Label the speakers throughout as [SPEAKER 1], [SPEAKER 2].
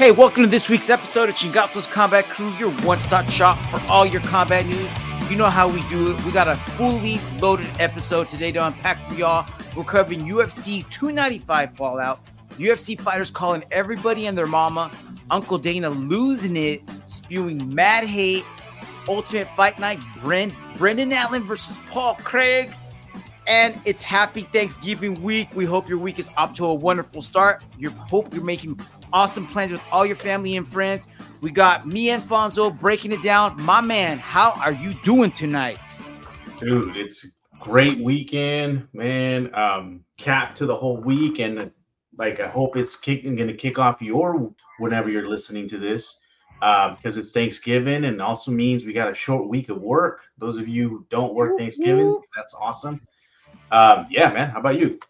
[SPEAKER 1] Hey, welcome to this week's episode of Chingazo's Combat Crew, your one-stop shop for all your combat news. You know how we do it. We got a fully loaded episode today to unpack for y'all. We're covering UFC 295 Fallout, UFC fighters calling everybody and their mama, Uncle Dana losing it, spewing mad hate, Ultimate Fight Night, Brent, Brendan Allen versus Paul Craig, and it's happy Thanksgiving week. We hope your week is off to a wonderful start. You hope you're making awesome plans with all your family and friends. We got me and Fonzo breaking it down. My man, how are you doing tonight?
[SPEAKER 2] Dude, it's great weekend, man. Um, cap to the whole week, and like I hope it's kicking gonna kick off your whenever you're listening to this. Uh, because it's Thanksgiving and also means we got a short week of work. Those of you who don't work Thanksgiving, that's awesome. Um, yeah, man. How about you?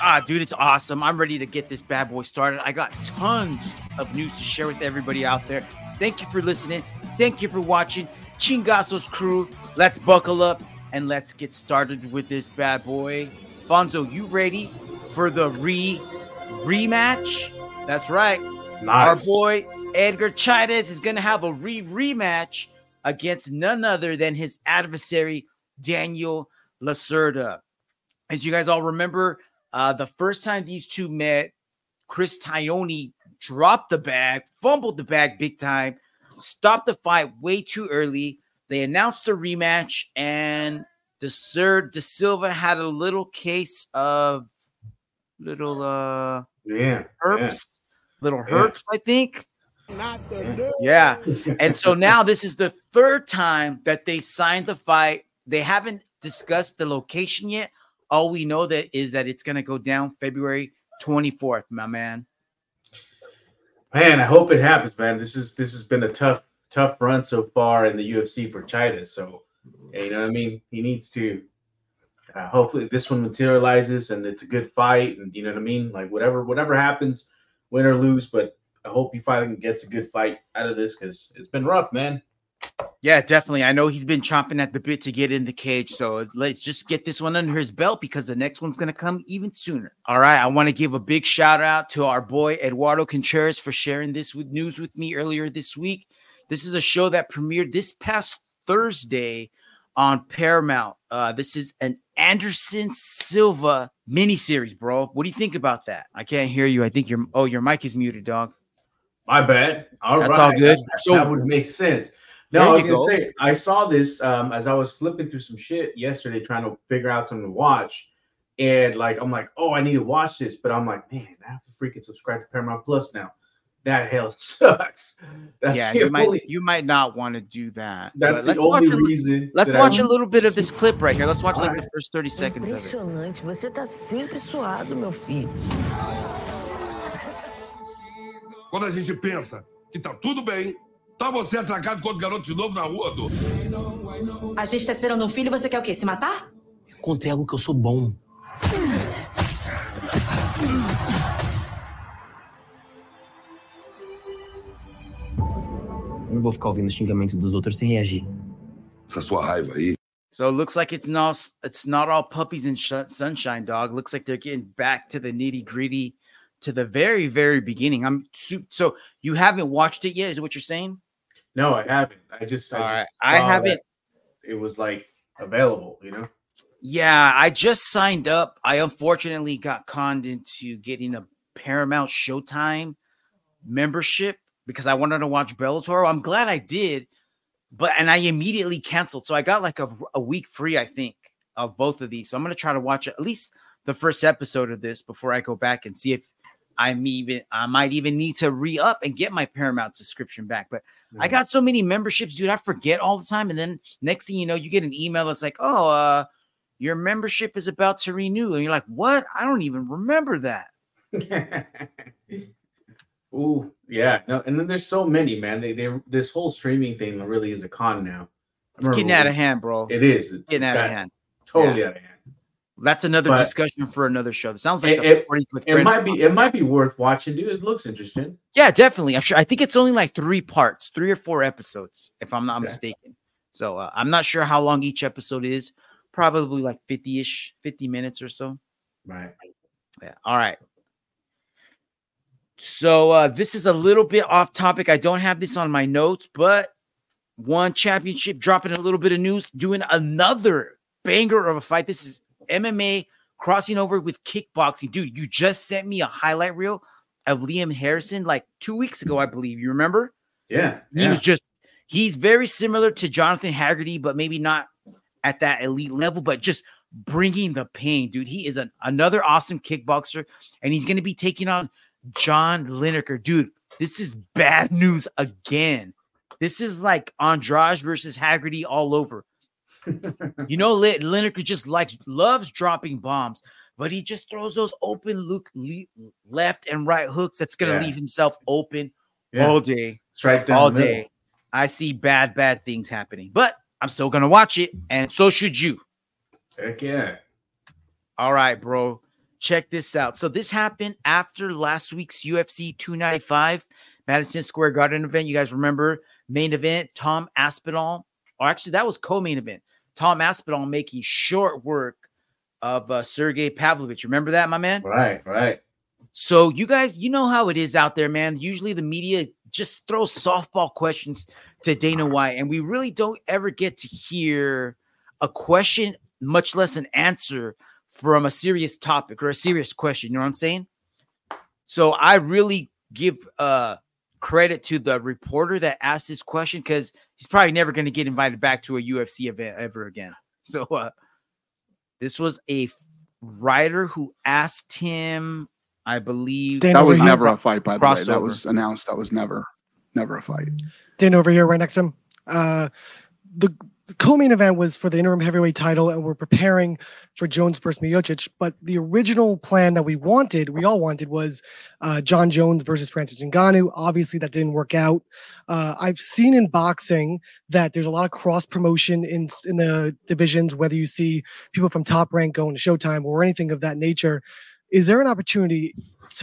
[SPEAKER 1] Ah, dude, it's awesome. I'm ready to get this bad boy started. I got tons of news to share with everybody out there. Thank you for listening. Thank you for watching. Chingazo's crew. Let's buckle up and let's get started with this bad boy. Fonzo, you ready for the re rematch? That's right. Nice. Our boy Edgar Chairez is gonna have a re rematch against none other than his adversary Daniel Lacerda. As you guys all remember, uh, the first time these two met, Chris Tognoni dropped the bag, fumbled the bag big time, stopped the fight way too early. They announced a rematch, and the Sir De Silva had a little case of little uh
[SPEAKER 2] yeah
[SPEAKER 1] herpes, yeah. little herpes, yeah. I think. Not the yeah. and so now this is the third time that they signed the fight. They haven't discussed the location yet, all we know that is that it's going to go down February 24th, my man.
[SPEAKER 2] Man, I hope it happens, man. This is this has been a tough tough run so far in the UFC for China. So, you know what I mean? He needs to uh, hopefully this one materializes and it's a good fight and you know what I mean? Like whatever whatever happens, win or lose, but I hope he finally gets a good fight out of this cuz it's been rough, man.
[SPEAKER 1] Yeah, definitely. I know he's been chomping at the bit to get in the cage. So let's just get this one under his belt because the next one's going to come even sooner. All right. I want to give a big shout out to our boy Eduardo Contreras for sharing this with news with me earlier this week. This is a show that premiered this past Thursday on Paramount. Uh, this is an Anderson Silva miniseries, bro. What do you think about that? I can't hear you. I think your oh your mic is muted, dog.
[SPEAKER 2] My bad.
[SPEAKER 1] All That's right. all good.
[SPEAKER 2] That, so that would make sense. No, I was gonna go. say I saw this um, as I was flipping through some shit yesterday, trying to figure out something to watch, and like I'm like, oh, I need to watch this, but I'm like, man, I have to freaking subscribe to Paramount Plus now. That hell sucks.
[SPEAKER 1] That's yeah, you might only, you might not want to do that.
[SPEAKER 2] That's the only
[SPEAKER 1] a,
[SPEAKER 2] reason.
[SPEAKER 1] Let's watch a little bit of this clip right here. Let's watch like right. the first 30 seconds of
[SPEAKER 3] it. Você tá sempre suado, meu filho.
[SPEAKER 4] Quando a gente pensa que tá tudo bem, Tá você atracado com outro garoto de novo na rua, Dô?
[SPEAKER 5] A gente tá esperando um filho, você quer o quê? Se matar?
[SPEAKER 3] Contei algo que eu sou bom. Eu não vou ficar ouvindo o xingamento dos outros sem reagir.
[SPEAKER 4] Essa sua raiva aí.
[SPEAKER 1] So it looks like it's not it's not all puppies and sunshine, dog. Looks like they're getting back to the nitty gritty, to the very very beginning. I'm so you haven't watched it yet? Is what you're saying?
[SPEAKER 2] No, I haven't. I just, I, just I haven't. It was like available, you know.
[SPEAKER 1] Yeah, I just signed up. I unfortunately got conned into getting a Paramount Showtime membership because I wanted to watch Bellator. I'm glad I did, but and I immediately canceled. So I got like a, a week free, I think, of both of these. So I'm gonna try to watch at least the first episode of this before I go back and see if I'm even I might even need to re-up and get my Paramount subscription back. But mm-hmm. I got so many memberships, dude. I forget all the time. And then next thing you know, you get an email that's like, oh, uh, your membership is about to renew. And you're like, what? I don't even remember that.
[SPEAKER 2] Ooh, yeah. No, and then there's so many, man. They they this whole streaming thing really is a con now.
[SPEAKER 1] It's getting out of hand, bro.
[SPEAKER 2] It is.
[SPEAKER 1] It's getting out of hand.
[SPEAKER 2] Totally yeah. out of hand.
[SPEAKER 1] That's another but discussion for another show. It sounds like
[SPEAKER 2] it, it, it might be it might be worth watching, dude. It looks interesting.
[SPEAKER 1] Yeah, definitely. I'm sure. I think it's only like three parts, three or four episodes, if I'm not mistaken. So uh, I'm not sure how long each episode is. Probably like 50 ish, 50 minutes or so.
[SPEAKER 2] Right.
[SPEAKER 1] Yeah. All right. So uh, this is a little bit off topic. I don't have this on my notes, but one championship dropping a little bit of news, doing another banger of a fight. This is MMA crossing over with kickboxing. Dude, you just sent me a highlight reel of Liam Harrison like two weeks ago, I believe. You remember?
[SPEAKER 2] Yeah.
[SPEAKER 1] He
[SPEAKER 2] yeah.
[SPEAKER 1] was just he's very similar to Jonathan Haggerty, but maybe not at that elite level, but just bringing the pain, dude. He is an, another awesome kickboxer, and he's going to be taking on John Lineker, dude. This is bad news again. This is like Andrade versus Haggerty all over. You know, Lineker just likes loves dropping bombs, but he just throws those open look le- left and right hooks that's going to
[SPEAKER 2] Yeah.
[SPEAKER 1] leave himself open
[SPEAKER 2] yeah.
[SPEAKER 1] all day
[SPEAKER 2] down
[SPEAKER 1] all
[SPEAKER 2] middle.
[SPEAKER 1] day. I see bad, bad things happening, but I'm still gonna watch it, and so should you.
[SPEAKER 2] Heck yeah.
[SPEAKER 1] All right, bro. Check this out. So this happened after last week's UFC 295 Madison Square Garden event. You guys remember main event? Tom Aspinall, or actually that was co-main event. Tom Aspinall making short work of uh, Sergey Pavlovich. Remember that, my man?
[SPEAKER 2] Right, right.
[SPEAKER 1] So you guys, you know how it is out there, man. Usually the media just throws softball questions to Dana White, and we really don't ever get to hear a question, much less an answer from a serious topic or a serious question. You know what I'm saying? So I really give uh credit to the reporter that asked this question because he's probably never going to get invited back to a UFC event ever again. So uh this was a writer who asked him, I believe.
[SPEAKER 6] Dana
[SPEAKER 7] That
[SPEAKER 6] over
[SPEAKER 7] was
[SPEAKER 6] here.
[SPEAKER 7] never a fight, by the way. That was announced. That was never, never a fight.
[SPEAKER 6] Dan over here, right next to him. Uh, the, the co-main event was for the interim heavyweight title, and we're preparing for Jones versus Miocic. But the original plan that we wanted, we all wanted, was uh, Jon Jones versus Francis Ngannou. Obviously, that didn't work out. Uh, I've seen in boxing that there's a lot of cross promotion in in the divisions. Whether you see people from Top Rank going to Showtime or anything of that nature, is there an opportunity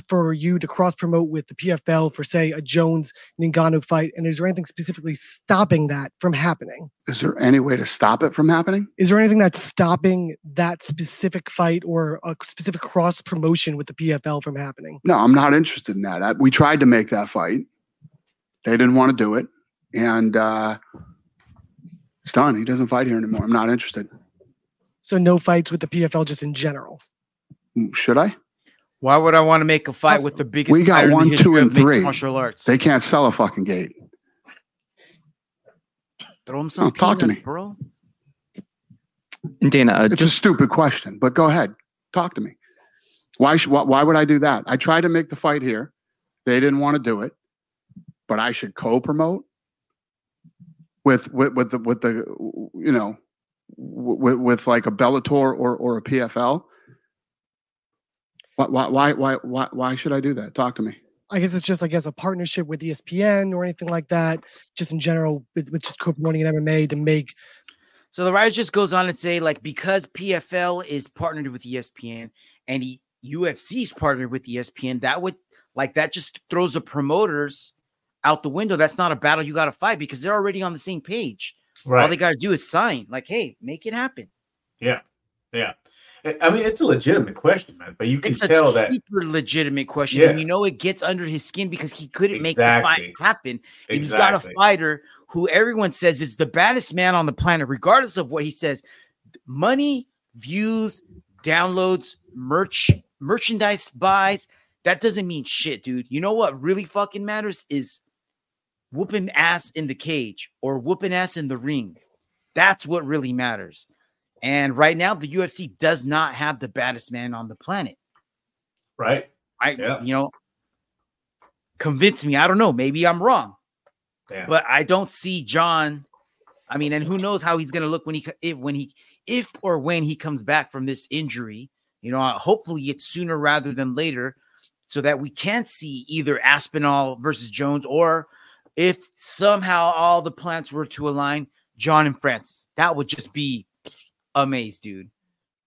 [SPEAKER 6] for you to cross promote with the PFL for say a Jones Ngannou fight? And is there anything specifically stopping that from happening?
[SPEAKER 7] Is there any way to stop it from happening?
[SPEAKER 6] Is there anything that's stopping that specific fight or a specific cross promotion with the PFL from happening?
[SPEAKER 7] No, I'm not interested in that. I, we tried to make that fight. They didn't want to do it, and uh, it's done. He doesn't fight here anymore. I'm not interested.
[SPEAKER 6] So no fights with the PFL just in general.
[SPEAKER 7] Should I?
[SPEAKER 1] Why would I want to make a fight with the biggest
[SPEAKER 7] We got
[SPEAKER 1] fighter in
[SPEAKER 7] one,
[SPEAKER 1] the
[SPEAKER 7] two, and three.
[SPEAKER 1] martial arts?
[SPEAKER 7] They can't sell a fucking gate.
[SPEAKER 1] Throw him some
[SPEAKER 7] Oh, talk to me.
[SPEAKER 1] bro.
[SPEAKER 8] And Dana, uh,
[SPEAKER 7] It's a
[SPEAKER 8] just
[SPEAKER 7] stupid question, but go ahead. Talk to me. Why, sh- why, why would I do that? I tried to make the fight here. They didn't want to do it, but I should co-promote with with with the with the you know with with like a Bellator or or a PFL. Why why why why why, why should I do that? Talk to me.
[SPEAKER 6] I guess it's just I guess a partnership with ESPN or anything like that. Just in general, with, with just co-promoting an MMA to make
[SPEAKER 1] So the writer just goes on and say, like, because PFL is partnered with ESPN and he, is partnered with ESPN, that would like that just throws the promoters out the window. That's not a battle you got to fight because they're already on the same page. All they got to do is sign. Like, hey, make it happen.
[SPEAKER 2] yeah. Yeah. I- mean, it's a legitimate question, man. But you can
[SPEAKER 1] It's a
[SPEAKER 2] tell that
[SPEAKER 1] super legitimate question,
[SPEAKER 2] Yeah.
[SPEAKER 1] and you know it gets under his skin because he couldn't make the fight happen. And he's got a fighter who everyone says is the baddest man on the planet, regardless of what he says. Money, views, downloads, merch, merchandise buys. That doesn't mean shit, dude. You know what really fucking matters is whooping ass in the cage or whooping ass in the ring. That's what really matters. And right now, the UFC does not have the baddest man on the planet.
[SPEAKER 2] right.
[SPEAKER 1] I,
[SPEAKER 2] Yeah.
[SPEAKER 1] you know, convince me. I don't know. Maybe I'm wrong,
[SPEAKER 2] Yeah.
[SPEAKER 1] but I don't see John. I mean, and who knows how he's going to look when he if when he if or when he comes back from this injury. You know, hopefully it's sooner rather than later, so that we can see either Aspinall versus Jones, or if somehow all the planets were to align, John and Francis. That would just be amazing, dude.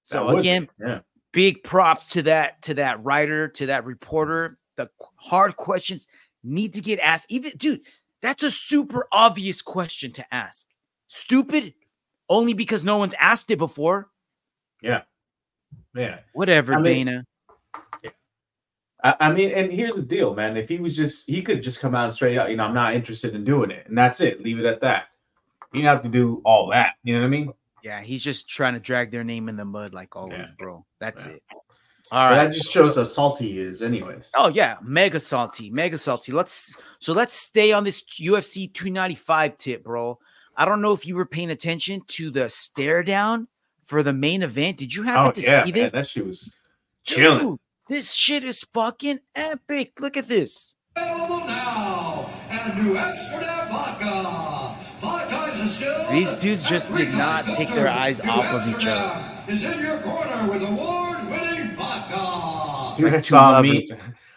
[SPEAKER 1] So
[SPEAKER 2] be,
[SPEAKER 1] again,
[SPEAKER 2] yeah.
[SPEAKER 1] big props to that to that writer to that reporter the hard questions need to get asked even dude that's a super obvious question to ask stupid only because no one's asked it before
[SPEAKER 2] Yeah. Yeah.
[SPEAKER 1] whatever
[SPEAKER 2] I mean-
[SPEAKER 1] dana
[SPEAKER 2] I, I mean, and here's the deal, man. If he was just, he could just come out and straight out, you know, I'm not interested in doing it, and that's it. Leave it at that. You don't have to do all that. You know what I mean?
[SPEAKER 1] Yeah, he's just trying to drag their name in the mud like always,
[SPEAKER 2] Yeah.
[SPEAKER 1] bro. That's
[SPEAKER 2] Yeah.
[SPEAKER 1] it. All
[SPEAKER 2] But
[SPEAKER 1] right.
[SPEAKER 2] that just shows how salty he is, anyways.
[SPEAKER 1] Oh yeah, mega salty, mega salty. Let's so let's stay on this UFC 295 tip, bro. I don't know if you were paying attention to the stare down for the main event. Did you happen
[SPEAKER 2] Oh
[SPEAKER 1] to
[SPEAKER 2] yeah,
[SPEAKER 1] see
[SPEAKER 2] man,
[SPEAKER 1] this?
[SPEAKER 2] that shit was chilling.
[SPEAKER 1] Dude, this shit is fucking epic. Look at this.
[SPEAKER 9] Available now and New Amsterdam
[SPEAKER 1] These dudes just did not take their eyes off of each other.
[SPEAKER 9] Is in your corner with award-winning vodka.
[SPEAKER 2] Dude, I saw a meme.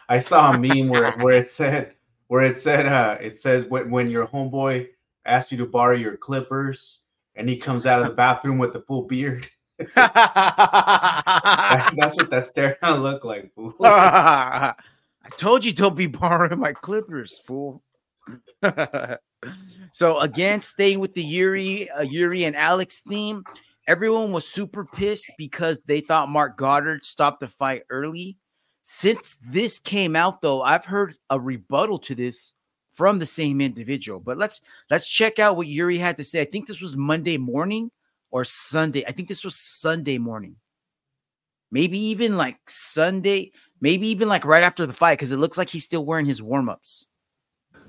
[SPEAKER 2] I saw a meme where where it said where it said uh it says when when your homeboy asks you to borrow your clippers and he comes out of the bathroom with a full beard. That- that's what that stare down looked like. Fool.
[SPEAKER 1] I told you don't be borrowing my clippers, fool. So again, staying with the Yuri, uh, Yuri and Alex theme, everyone was super pissed because they thought Marc Goddard stopped the fight early. Since this came out, though, I've heard a rebuttal to this from the same individual. But let's let's check out what Yuri had to say. I think this was Monday morning or Sunday. I think this was Sunday morning. Maybe even like Sunday, maybe even like right after the fight, because it looks like he's still wearing his warm-ups.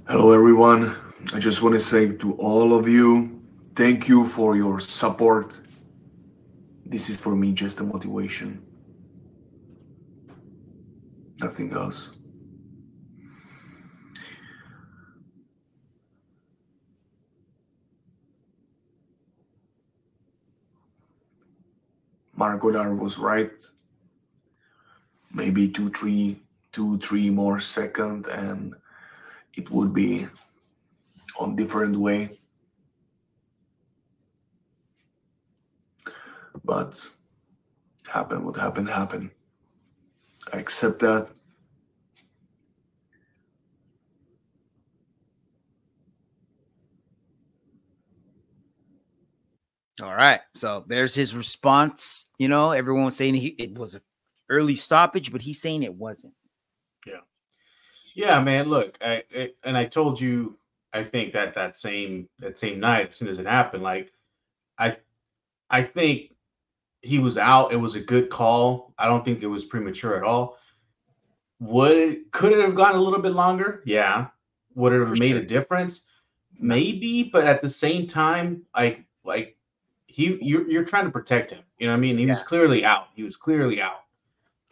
[SPEAKER 10] Hello, everyone. I just want to say to all of you, thank you for your support. This is for me just a motivation. Nothing else. Marc Goddard was right. Maybe two, three, two, three more second, and it would be on different way but happen what happened happened i accept that
[SPEAKER 1] All right. So there's his response. You know, everyone was saying he, it was an early stoppage, but he's saying it wasn't.
[SPEAKER 2] Yeah, man. Look, I, I and I told you, I think that that same that same night, as soon as it happened, like, I, I think he was out. It was a good call. I don't think it was premature at all. Would it, could it have gone a little bit longer? Yeah. Would it have
[SPEAKER 1] For
[SPEAKER 2] made
[SPEAKER 1] sure.
[SPEAKER 2] a difference? Maybe, but at the same time, like like he you're you're trying to protect him. You know what I mean? He was clearly out. He was clearly out.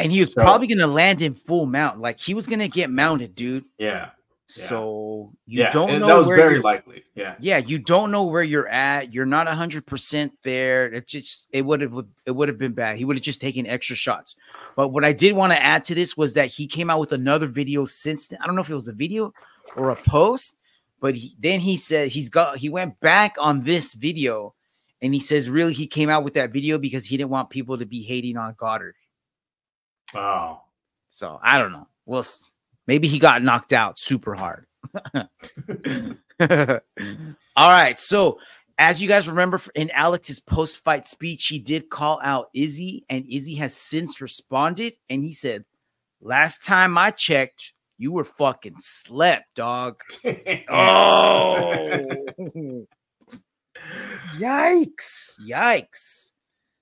[SPEAKER 1] And he was
[SPEAKER 2] So-
[SPEAKER 1] probably gonna land in full mount. Like he was gonna get mounted, dude.
[SPEAKER 2] Yeah.
[SPEAKER 1] So you
[SPEAKER 2] yeah.
[SPEAKER 1] don't
[SPEAKER 2] and
[SPEAKER 1] know
[SPEAKER 2] that was
[SPEAKER 1] where
[SPEAKER 2] very likely. Yeah.
[SPEAKER 1] yeah, you don't know where you're at. You're not hundred percent there. It just it would have it would have been bad. He would have just taken extra shots. But what I did want to add to this was that he came out with another video since then. I don't know if it was a video or a post, but he, then he said he's got he went back on this video and he says really he came out with that video because he didn't want people to be hating on Goddard.
[SPEAKER 2] Oh.
[SPEAKER 1] So I don't know. Well, maybe he got knocked out super hard. All right. So, as you guys remember in Alex's post fight speech, he did call out Izzy, and Izzy has since responded. And he said, Last time I checked, you were fucking slept, dog. Oh, yikes. Yikes.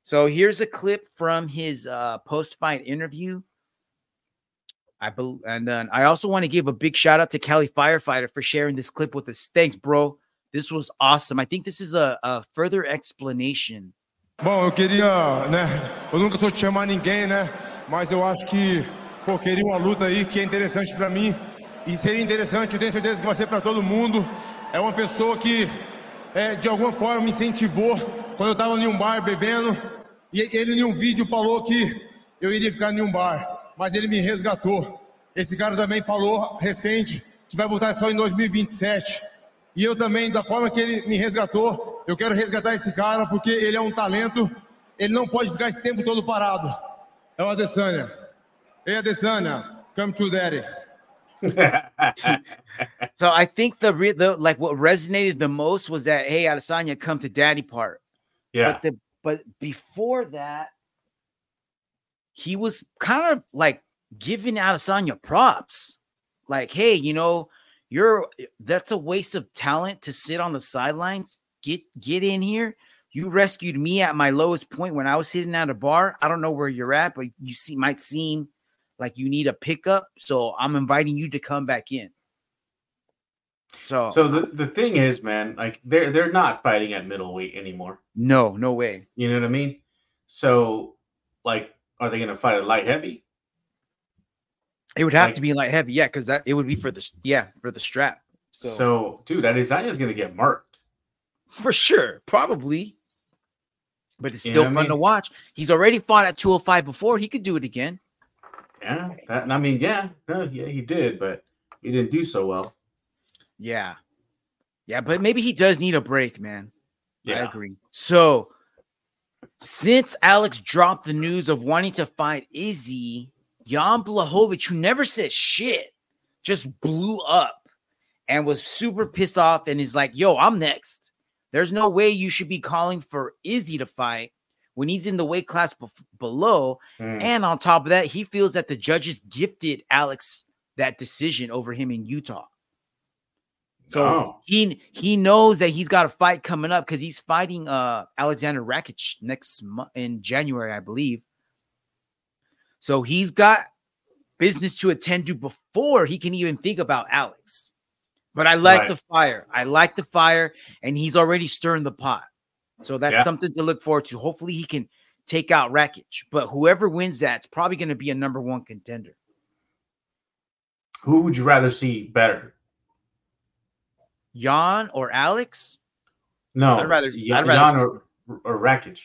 [SPEAKER 1] So, here's a clip from his uh, post fight interview. I bel and then I also want to give a big shout out to Cali Firefighter for sharing this clip with us. Thanks, bro. This was awesome. I think this is a, a further explanation.
[SPEAKER 11] Bom, eu queria, né? Eu nunca sou de chamar ninguém, né? Mas eu acho que, pô, queria uma luta aí que é interessante pra mim. E seria interessante, eu tenho certeza que vai ser pra todo mundo. É uma pessoa que, é, de alguma forma, me incentivou quando eu tava em um bar bebendo. E ele, em um vídeo, falou que eu iria ficar em um bar. Mas ele me resgatou. Esse cara também falou recente que vai voltar só em 2027. E eu também, da forma que ele me resgatou, eu quero resgatar esse cara porque ele é um talento. Ele não pode ficar esse tempo todo parado. É o Adesanya. Ei, Adesanya, come to daddy.
[SPEAKER 1] So I think the, re- the like what resonated the most was that hey Adesanya come to daddy part.
[SPEAKER 2] yeah.
[SPEAKER 1] But the but before that, he was kind of like giving Adesanya props. Like, hey, you know, you're that's a waste of talent to sit on the sidelines. Get get in here. You rescued me at my lowest point when I was sitting at a bar. I don't know where you're at, but you see might seem like you need a pickup. So I'm inviting you to come back in. So
[SPEAKER 2] So the, the thing is, man, like they're they're not fighting at middleweight anymore.
[SPEAKER 1] no, no way.
[SPEAKER 2] You know what I mean? So, like, are they gonna fight at light heavy?
[SPEAKER 1] It would have
[SPEAKER 2] Like-
[SPEAKER 1] to be light heavy, yeah, because that it would be for the yeah for the strap. So,
[SPEAKER 2] So, dude, Adesanya's gonna get marked.
[SPEAKER 1] for sure, probably. But it's
[SPEAKER 2] You know
[SPEAKER 1] still
[SPEAKER 2] what I
[SPEAKER 1] fun to watch. He's already fought at 205 before. He could do it again.
[SPEAKER 2] Yeah, that I mean, yeah, no, yeah, he did, but he didn't do so well.
[SPEAKER 1] Yeah. Yeah, but maybe he does need a break, man.
[SPEAKER 2] Yeah.
[SPEAKER 1] I agree. So, since Alex dropped the news of wanting to fight Izzy, Jan Blachowicz, who never said shit, just blew up and was super pissed off and is like, yo, I'm next. There's no way you should be calling for Izzy to fight when he's in the weight class below.
[SPEAKER 2] Mm.
[SPEAKER 1] And on top of that, he feels that the judges gifted Alex that decision over him in Utah. So
[SPEAKER 2] Oh.
[SPEAKER 1] he he knows that he's got a fight coming up because he's fighting uh Aleksandar Rakic next month in January, I believe. So he's got business to attend to before he can even think about Alex. But I like
[SPEAKER 2] Right.
[SPEAKER 1] the fire. I like the fire, and he's already stirring the pot. So that's
[SPEAKER 2] Yeah.
[SPEAKER 1] something to look forward to. Hopefully, he can take out Rakic. But whoever wins that's probably going to be a number one contender.
[SPEAKER 2] Who would you rather see better?
[SPEAKER 1] Jan or Alex?
[SPEAKER 2] No,
[SPEAKER 1] I'd rather-
[SPEAKER 2] Jan
[SPEAKER 1] I'd rather see-
[SPEAKER 2] or, or Rakic.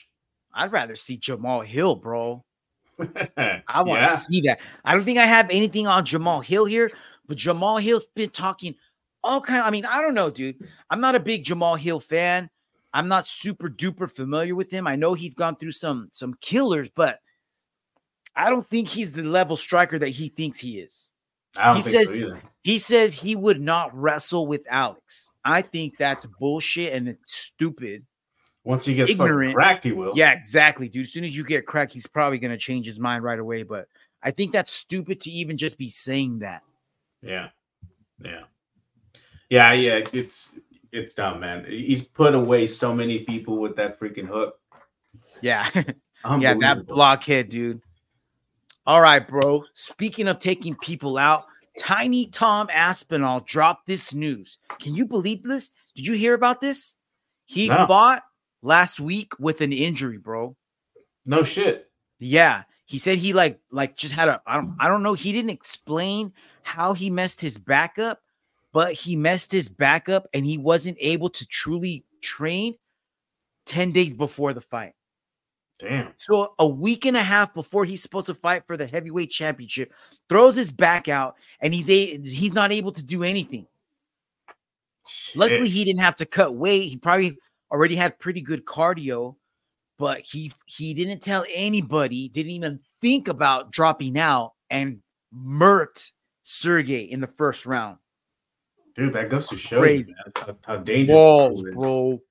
[SPEAKER 1] I'd rather see Jamal Hill, bro. I want to
[SPEAKER 2] Yeah.
[SPEAKER 1] see that. I don't think I have anything on Jamal Hill here, but Jamal Hill's been talking all kind. I mean, I don't know, dude. I'm not a big Jamal Hill fan. I'm not super duper familiar with him. I know he's gone through some some killers, but I don't think he's the level striker that he thinks he is.
[SPEAKER 2] I don't
[SPEAKER 1] he
[SPEAKER 2] think
[SPEAKER 1] says
[SPEAKER 2] so.
[SPEAKER 1] He says he would not wrestle with Alex. I think that's bullshit and it's stupid.
[SPEAKER 2] Once he gets fucking
[SPEAKER 1] ignorant.
[SPEAKER 2] cracked, he will.
[SPEAKER 1] Yeah, exactly, dude. As soon as you get cracked, he's probably gonna change his mind right away. But I think that's stupid to even just be saying that.
[SPEAKER 2] Yeah. Yeah. Yeah, yeah. It's it's dumb, man. He's put away so many people with that freaking hook.
[SPEAKER 1] Yeah. yeah, that blockhead, dude. All right, bro. Speaking of taking people out, Tiny Tom Aspinall dropped this news. Can you believe this? Did you hear about this? He
[SPEAKER 2] No.
[SPEAKER 1] fought last week with an injury, bro.
[SPEAKER 2] No shit.
[SPEAKER 1] Yeah, he said he like like just had a I don't I don't know. He didn't explain how he messed his back up, but he messed his back up and he wasn't able to truly train 10 days before the fight.
[SPEAKER 2] Damn.
[SPEAKER 1] So a week and a half before he's supposed to fight for the heavyweight championship, throws his back out and he's a he's not able to do anything. Luckily, he didn't have to cut weight. He probably already had pretty good cardio, but he he didn't tell anybody, didn't even think about dropping out and murked Sergey in the first round.
[SPEAKER 2] Dude, that goes to show
[SPEAKER 1] Crazy.
[SPEAKER 2] you man, how, how dangerous
[SPEAKER 1] Balls, bro.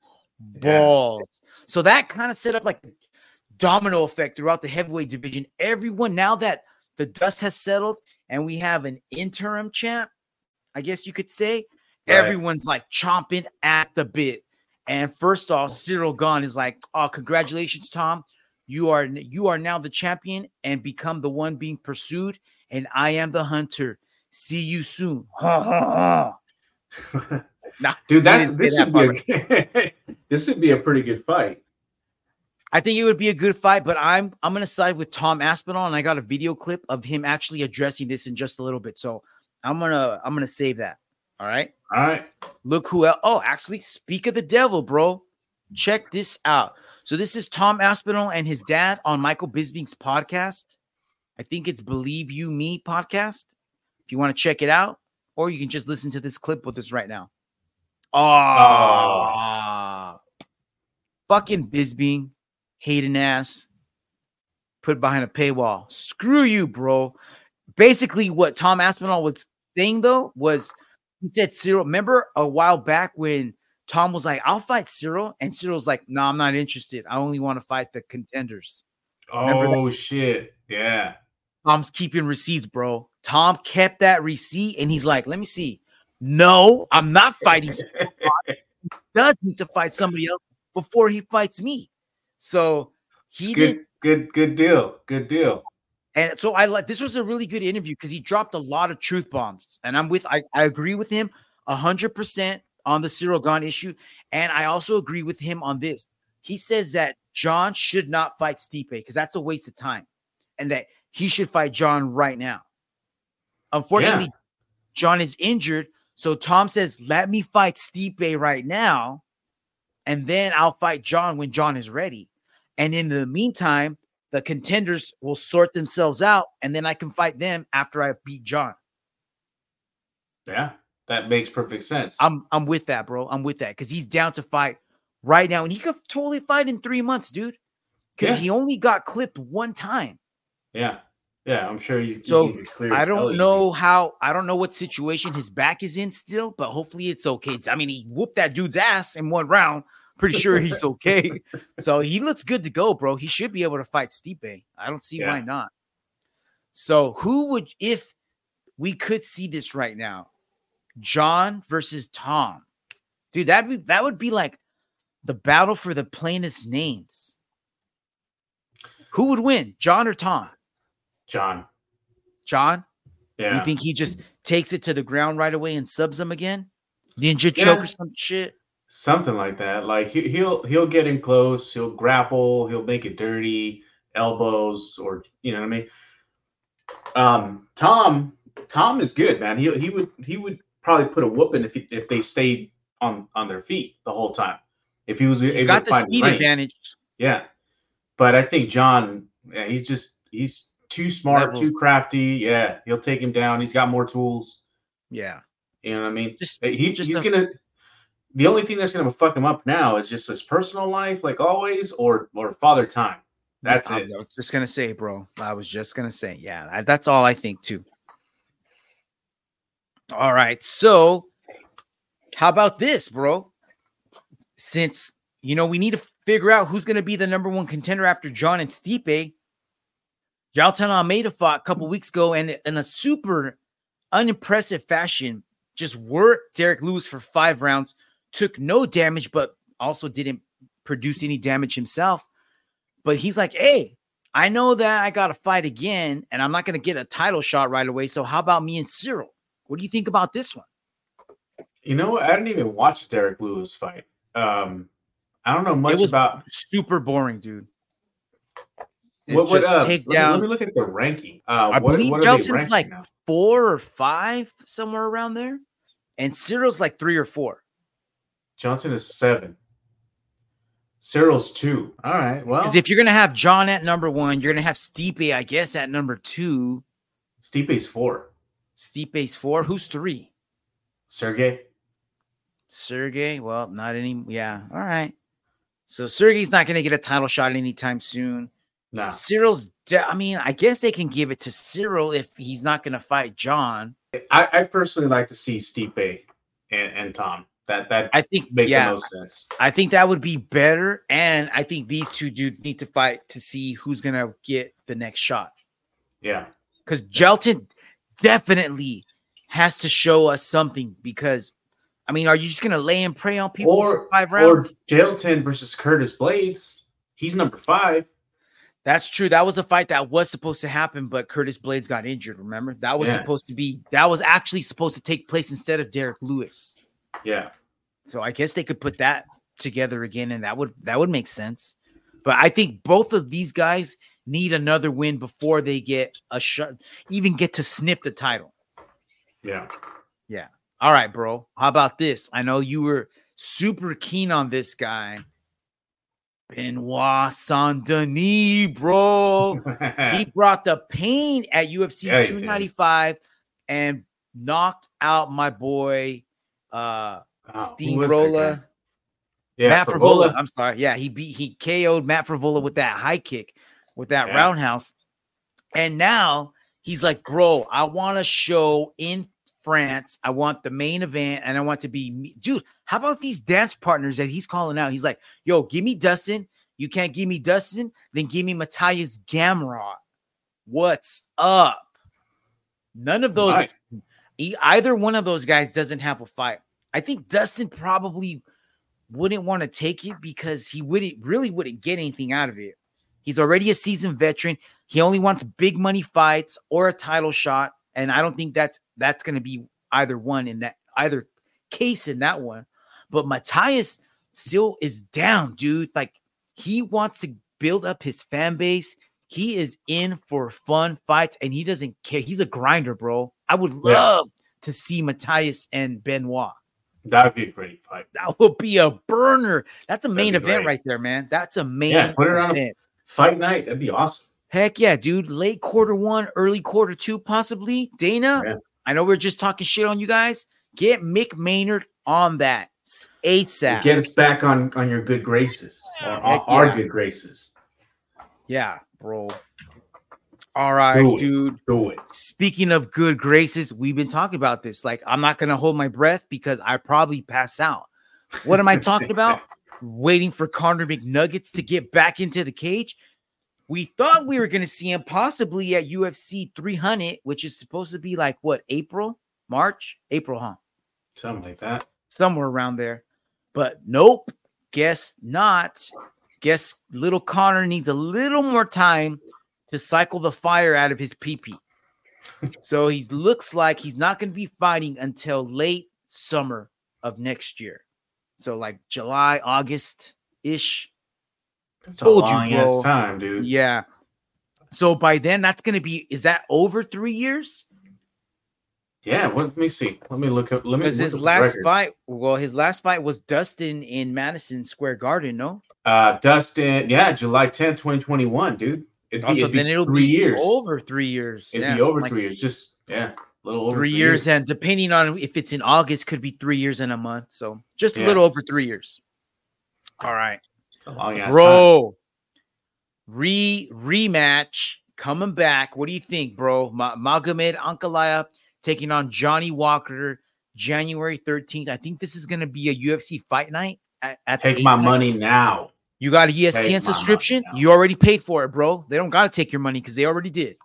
[SPEAKER 1] Balls. So that kind of set up like domino effect throughout the heavyweight division. Everyone, now that the dust has settled and we have an interim champ, I guess you could say,
[SPEAKER 2] Right.
[SPEAKER 1] everyone's like chomping at the bit. And first off, Ciryl Gane is like, "Oh, congratulations, Tom! You are you are now the champion and become the one being pursued, and I am the hunter. See you soon." Ha ha ha.
[SPEAKER 2] Dude, that's this
[SPEAKER 1] say
[SPEAKER 2] would be a this would be a pretty good fight.
[SPEAKER 1] I think it would be a good fight, but I'm I'm gonna side with Tom Aspinall, and I got a video clip of him actually addressing this in just a little bit. So I'm gonna I'm gonna save that. All right.
[SPEAKER 2] All right.
[SPEAKER 1] Look who else. Oh, actually, speak of the devil, bro. Check this out. So this is Tom Aspinall and his dad on Michael Bisping's podcast. I think it's Believe You Me podcast. If you want to check it out, or you can just listen to this clip with us right now. Oh, fucking Bisping, hating ass, put behind a paywall. Screw you, bro. Basically, what Tom Aspinall was saying though was he said Ciryl. Remember a while back when Tom was like, "I'll fight Ciryl," and Ciryl's like, "No, I'm not interested. I only want to fight the contenders."
[SPEAKER 2] Oh shit. Yeah.
[SPEAKER 1] Tom's keeping receipts, bro. Tom kept that receipt and he's like, let me see. No, I'm not fighting. He does need to fight somebody else before he fights me. So he
[SPEAKER 2] Good,
[SPEAKER 1] did
[SPEAKER 2] good, good deal. Good deal.
[SPEAKER 1] and so I like this was a really good interview because he dropped a lot of truth bombs. And I'm with I, I agree with him hundred percent on the Ciryl Gane issue. And I also agree with him on this. He says that John should not fight Stipe because that's a waste of time, and that he should fight John right now. Unfortunately, John is injured. So Tom says, let me fight Stipe right now, and then I'll fight John when John is ready. And in the meantime, the contenders will sort themselves out, and then I can fight them after I beat John.
[SPEAKER 2] Yeah, that makes perfect sense.
[SPEAKER 1] I'm I'm with that, bro. I'm with that because he's down to fight right now, and he could totally fight in three months, dude. Because
[SPEAKER 2] Yeah.
[SPEAKER 1] he only got clipped one time.
[SPEAKER 2] yeah, yeah. I'm sure you. you
[SPEAKER 1] So
[SPEAKER 2] get
[SPEAKER 1] I don't
[SPEAKER 2] easy.
[SPEAKER 1] know how I don't know what situation his back is in still, but hopefully it's okay. I mean, he whooped that dude's ass in one round. Pretty sure he's okay. so he looks good to go, bro. He should be able to fight Stipe. I don't see why not. So who would if we could see this right now? John versus Tom. Dude, that'd be that would be like the battle for the plainest names. Who would win? John or Tom?
[SPEAKER 2] John.
[SPEAKER 1] John?
[SPEAKER 2] Yeah.
[SPEAKER 1] You think he just takes it to the ground right away and subs him again? Ninja
[SPEAKER 2] Yeah.
[SPEAKER 1] choke or some shit?
[SPEAKER 2] Something like that. Like he, he'll he'll get in close. He'll grapple. He'll make it dirty. Elbows or you know what I mean. Um, Tom Tom is good, man. He he would he would probably put a whooping if he, if they stayed on on their feet the whole time. If he was
[SPEAKER 1] He's
[SPEAKER 2] able
[SPEAKER 1] got
[SPEAKER 2] to
[SPEAKER 1] the
[SPEAKER 2] find
[SPEAKER 1] speed
[SPEAKER 2] range.
[SPEAKER 1] advantage.
[SPEAKER 2] Yeah, but I think John, yeah, he's just he's too smart,
[SPEAKER 1] Levels.
[SPEAKER 2] too crafty. Yeah, he'll take him down. He's got more tools.
[SPEAKER 1] Yeah.
[SPEAKER 2] You know what I mean?
[SPEAKER 1] Just
[SPEAKER 2] he,
[SPEAKER 1] just
[SPEAKER 2] he's
[SPEAKER 1] a-
[SPEAKER 2] gonna. The only thing that's gonna fuck him up now is just his personal life, like always, or or father time. That's
[SPEAKER 1] I,
[SPEAKER 2] it.
[SPEAKER 1] I was just gonna say, bro. I was just gonna say, yeah, I- that's all I think too. All right, so how about this, bro? Since you know we need to figure out who's gonna be the number one contender after John and Stipe. Jailton Almeida fought a couple weeks ago, and in a super unimpressive fashion, just worked Derrick Lewis for five rounds, took no damage, but also didn't produce any damage himself. But he's like, hey, I know that I got to fight again, and I'm not going to get a title shot right away. So how about me and Ciryl? What do you think about this one?
[SPEAKER 2] You know? I didn't even watch Derrick Lewis fight. Um, I don't know much about
[SPEAKER 1] super boring, dude. It's
[SPEAKER 2] what.
[SPEAKER 1] Just
[SPEAKER 2] Uh, let,
[SPEAKER 1] take
[SPEAKER 2] me,
[SPEAKER 1] down.
[SPEAKER 2] let me look at the ranking. Uh,
[SPEAKER 1] I
[SPEAKER 2] what,
[SPEAKER 1] believe
[SPEAKER 2] what Jailton's
[SPEAKER 1] like
[SPEAKER 2] now?
[SPEAKER 1] four or five, somewhere around there, and Ciryl's like three or four.
[SPEAKER 2] Johnson is seven. Ciryl's two. All right. Well,
[SPEAKER 1] Because if you're gonna have John at number one, you're gonna have Stipe, I guess, at number two.
[SPEAKER 2] Stipe's four.
[SPEAKER 1] Stipe's four. Who's three?
[SPEAKER 2] Sergey.
[SPEAKER 1] Sergey. Well, not any. Yeah. All right. So Sergey's not gonna get a title shot anytime soon.
[SPEAKER 2] Nah.
[SPEAKER 1] Ciryl's. De- I mean, I guess they can give it to Ciryl if he's not gonna fight John.
[SPEAKER 2] I, I personally like to see Stipe and, and Tom. That that
[SPEAKER 1] I think.
[SPEAKER 2] make
[SPEAKER 1] yeah.
[SPEAKER 2] the most sense.
[SPEAKER 1] I think that would be better. And I think these two dudes need to fight to see who's gonna get the next shot.
[SPEAKER 2] Yeah.
[SPEAKER 1] Because Jailton definitely has to show us something. Because I mean, are you just gonna lay and pray on people
[SPEAKER 2] Or
[SPEAKER 1] for five
[SPEAKER 2] or
[SPEAKER 1] rounds?
[SPEAKER 2] Jailton versus Curtis Blaydes. He's number five.
[SPEAKER 1] That's true. That was a fight that was supposed to happen, but Curtis Blaydes got injured. Remember, that was
[SPEAKER 2] Yeah.
[SPEAKER 1] supposed to be that was actually supposed to take place instead of Derrick Lewis.
[SPEAKER 2] Yeah.
[SPEAKER 1] So I guess they could put that together again, and that would that would make sense. But I think both of these guys need another win before they get a shot, even get to sniff the title.
[SPEAKER 2] Yeah.
[SPEAKER 1] Yeah. All right, bro. How about this? I know you were super keen on this guy. Benoit Saint Denis, bro. he brought the pain at UFC
[SPEAKER 2] Yeah, he did.
[SPEAKER 1] 295 and knocked out my boy uh
[SPEAKER 2] Oh, who was that guy?
[SPEAKER 1] Steamroller.
[SPEAKER 2] Yeah.
[SPEAKER 1] Matt
[SPEAKER 2] Frevola.
[SPEAKER 1] Frevola. I'm sorry. Yeah, he beat he KO'd Matt Frevola with that high kick, with that
[SPEAKER 2] Yeah.
[SPEAKER 1] roundhouse. And now he's like, bro, I want to show in France. I want the main event, and I want to be me. dude. How about these dance partners that he's calling out? He's like, yo, give me Dustin. You can't give me Dustin, then give me Matthias Gamrot. What's up? None of those,
[SPEAKER 2] Nice.
[SPEAKER 1] Either one of those guys doesn't have a fight. I think Dustin probably wouldn't want to take it because he wouldn't really wouldn't get anything out of it. He's already a seasoned veteran. He only wants big money fights or a title shot, and I don't think that's that's going to be either one in that either case in that one. But Matthias still is down, dude. Like he wants to build up his fan base. He is in for fun fights and he doesn't care. He's a grinder, bro. I would
[SPEAKER 2] Yeah.
[SPEAKER 1] love to see Matthias and Benoit.
[SPEAKER 2] That would be a great fight.
[SPEAKER 1] That would be a burner. That's a main event
[SPEAKER 2] great.
[SPEAKER 1] right there, man. That's a main
[SPEAKER 2] Yeah, put it on
[SPEAKER 1] event.
[SPEAKER 2] fight night. That'd be awesome.
[SPEAKER 1] Heck yeah, dude. Late quarter one, early quarter two, possibly. Dana,
[SPEAKER 2] Yeah.
[SPEAKER 1] I know we're just talking shit on you guys. Get Mick Maynard on that ASAP.
[SPEAKER 2] Get us back on on your good graces, our, our
[SPEAKER 1] yeah.
[SPEAKER 2] good graces.
[SPEAKER 1] Yeah, bro. All right,
[SPEAKER 2] Do
[SPEAKER 1] dude.
[SPEAKER 2] Do it.
[SPEAKER 1] Speaking of good graces, we've been talking about this. Like, I'm not gonna hold my breath because I probably pass out. What am I talking about? Waiting for Conor McNuggets to get back into the cage. We thought we were gonna see him possibly at UFC 300, which is supposed to be like what April, March, April, huh?
[SPEAKER 2] Something like that.
[SPEAKER 1] somewhere around there. But nope, guess not. Guess little Conor needs a little more time to cycle the fire out of his PP. so he looks like he's not going to be fighting until late summer of next year. So like July, August ish. Told you, bro.
[SPEAKER 2] time, dude.
[SPEAKER 1] Yeah. So by then, that's going to be, is that over three years?
[SPEAKER 2] Yeah. What, let me see. Let me look up. Let me.
[SPEAKER 1] Because his last fight, well, his last fight was Dustin in Madison Square Garden, no?
[SPEAKER 2] Uh, Dustin. Yeah, July 10th, 2021, dude. It'd be,
[SPEAKER 1] Also,
[SPEAKER 2] be
[SPEAKER 1] then it'll
[SPEAKER 2] three
[SPEAKER 1] be
[SPEAKER 2] years.
[SPEAKER 1] over three years.
[SPEAKER 2] It'd
[SPEAKER 1] yeah,
[SPEAKER 2] be over
[SPEAKER 1] like
[SPEAKER 2] three years. Just yeah, a little over
[SPEAKER 1] three years, and depending on if it's in August, could be three years and a month. So just a little over three years. All right,
[SPEAKER 2] ass time.
[SPEAKER 1] bro. Re rematch coming back. What do you think, bro? Ma- Magomed Ankalaev taking on Johnny Walker January 13th. I think this is going to be a UFC fight night. At, at
[SPEAKER 2] Take my
[SPEAKER 1] Apex.
[SPEAKER 2] money now.
[SPEAKER 1] You got a ESPN subscription? You already paid for it, bro. They don't got to take your money because they already did.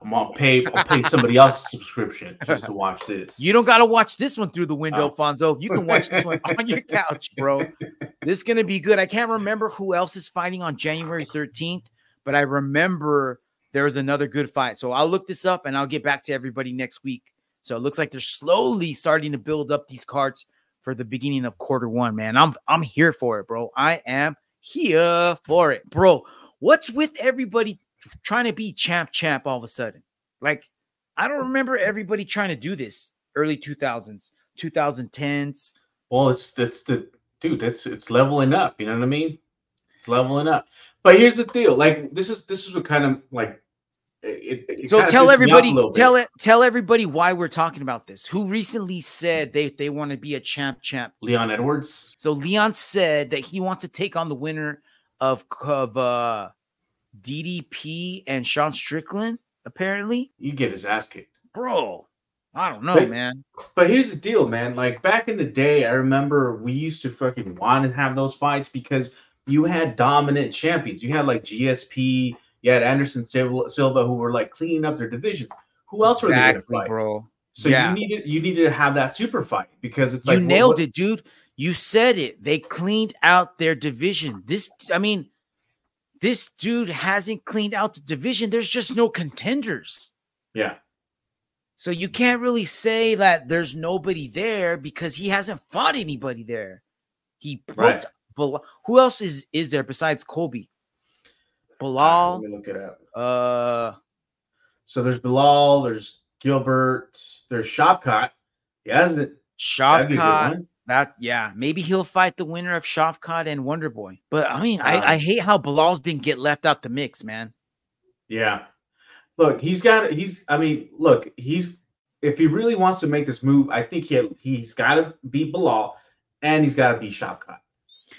[SPEAKER 2] I'm gonna pay. I'll pay somebody else's subscription just to watch this.
[SPEAKER 1] You don't got to watch this one through the window,
[SPEAKER 2] Oh.
[SPEAKER 1] Fonzo. You can watch this one on your couch, bro. This is to be good. I can't remember who else is fighting on January 13th, but I remember there was another good fight. So I'll look this up and I'll get back to everybody next week. So it looks like they're slowly starting to build up these cards for the beginning of quarter one, man. I'm I'm here for it, bro. I am here for it, bro. What's with everybody trying to be champ champ all of a sudden? Like, I don't remember everybody trying to do this early 2000s, 2010s.
[SPEAKER 2] Well, it's it's the dude. It's it's leveling up. You know what I mean? It's leveling up. But here's the deal. Like this is this is what kind of like. It, it
[SPEAKER 1] So tell
[SPEAKER 2] pissed me off a
[SPEAKER 1] everybody, tell it, tell everybody why we're talking about this. Who recently said they they want to be a champ champ?
[SPEAKER 2] Leon Edwards.
[SPEAKER 1] So Leon said that he wants to take on the winner of of uh, DDP and Sean Strickland. Apparently,
[SPEAKER 2] You get his ass kicked.
[SPEAKER 1] bro. I don't know,
[SPEAKER 2] But-
[SPEAKER 1] man.
[SPEAKER 2] But here's the deal, man. Like back in the day, I remember we used to fucking want to have those fights because you had dominant champions. You had like GSP, you had Anderson Silva, who were like cleaning up their divisions. Who else were they going
[SPEAKER 1] bro.
[SPEAKER 2] So
[SPEAKER 1] Yeah.
[SPEAKER 2] you needed you needed to have that super fight because it's
[SPEAKER 1] you
[SPEAKER 2] like what-
[SPEAKER 1] nailed
[SPEAKER 2] what-
[SPEAKER 1] it, dude. You said it. They cleaned out their division. This, I mean, this dude hasn't cleaned out the division. There's just no contenders.
[SPEAKER 2] Yeah.
[SPEAKER 1] So you can't really say that there's nobody there because he hasn't fought anybody there. He
[SPEAKER 2] Right.
[SPEAKER 1] Who else is is there besides
[SPEAKER 2] Colby?
[SPEAKER 1] Belal.
[SPEAKER 2] Let me look it up.
[SPEAKER 1] Uh,
[SPEAKER 2] So there's Belal, there's Gilbert, there's Shavkat. Yeah, hasn't. that'd be a good
[SPEAKER 1] Shavkat. That yeah, maybe he'll fight the winner of Shavkat and Wonder Boy. But I mean,
[SPEAKER 2] Uh,
[SPEAKER 1] I, I hate how Belal's been get left out the mix, man.
[SPEAKER 2] Yeah. Look, he's got. He's. I mean, look, he's. If he really wants to make this move, I think he he's got to beat Belal, and he's got to beat Shavkat.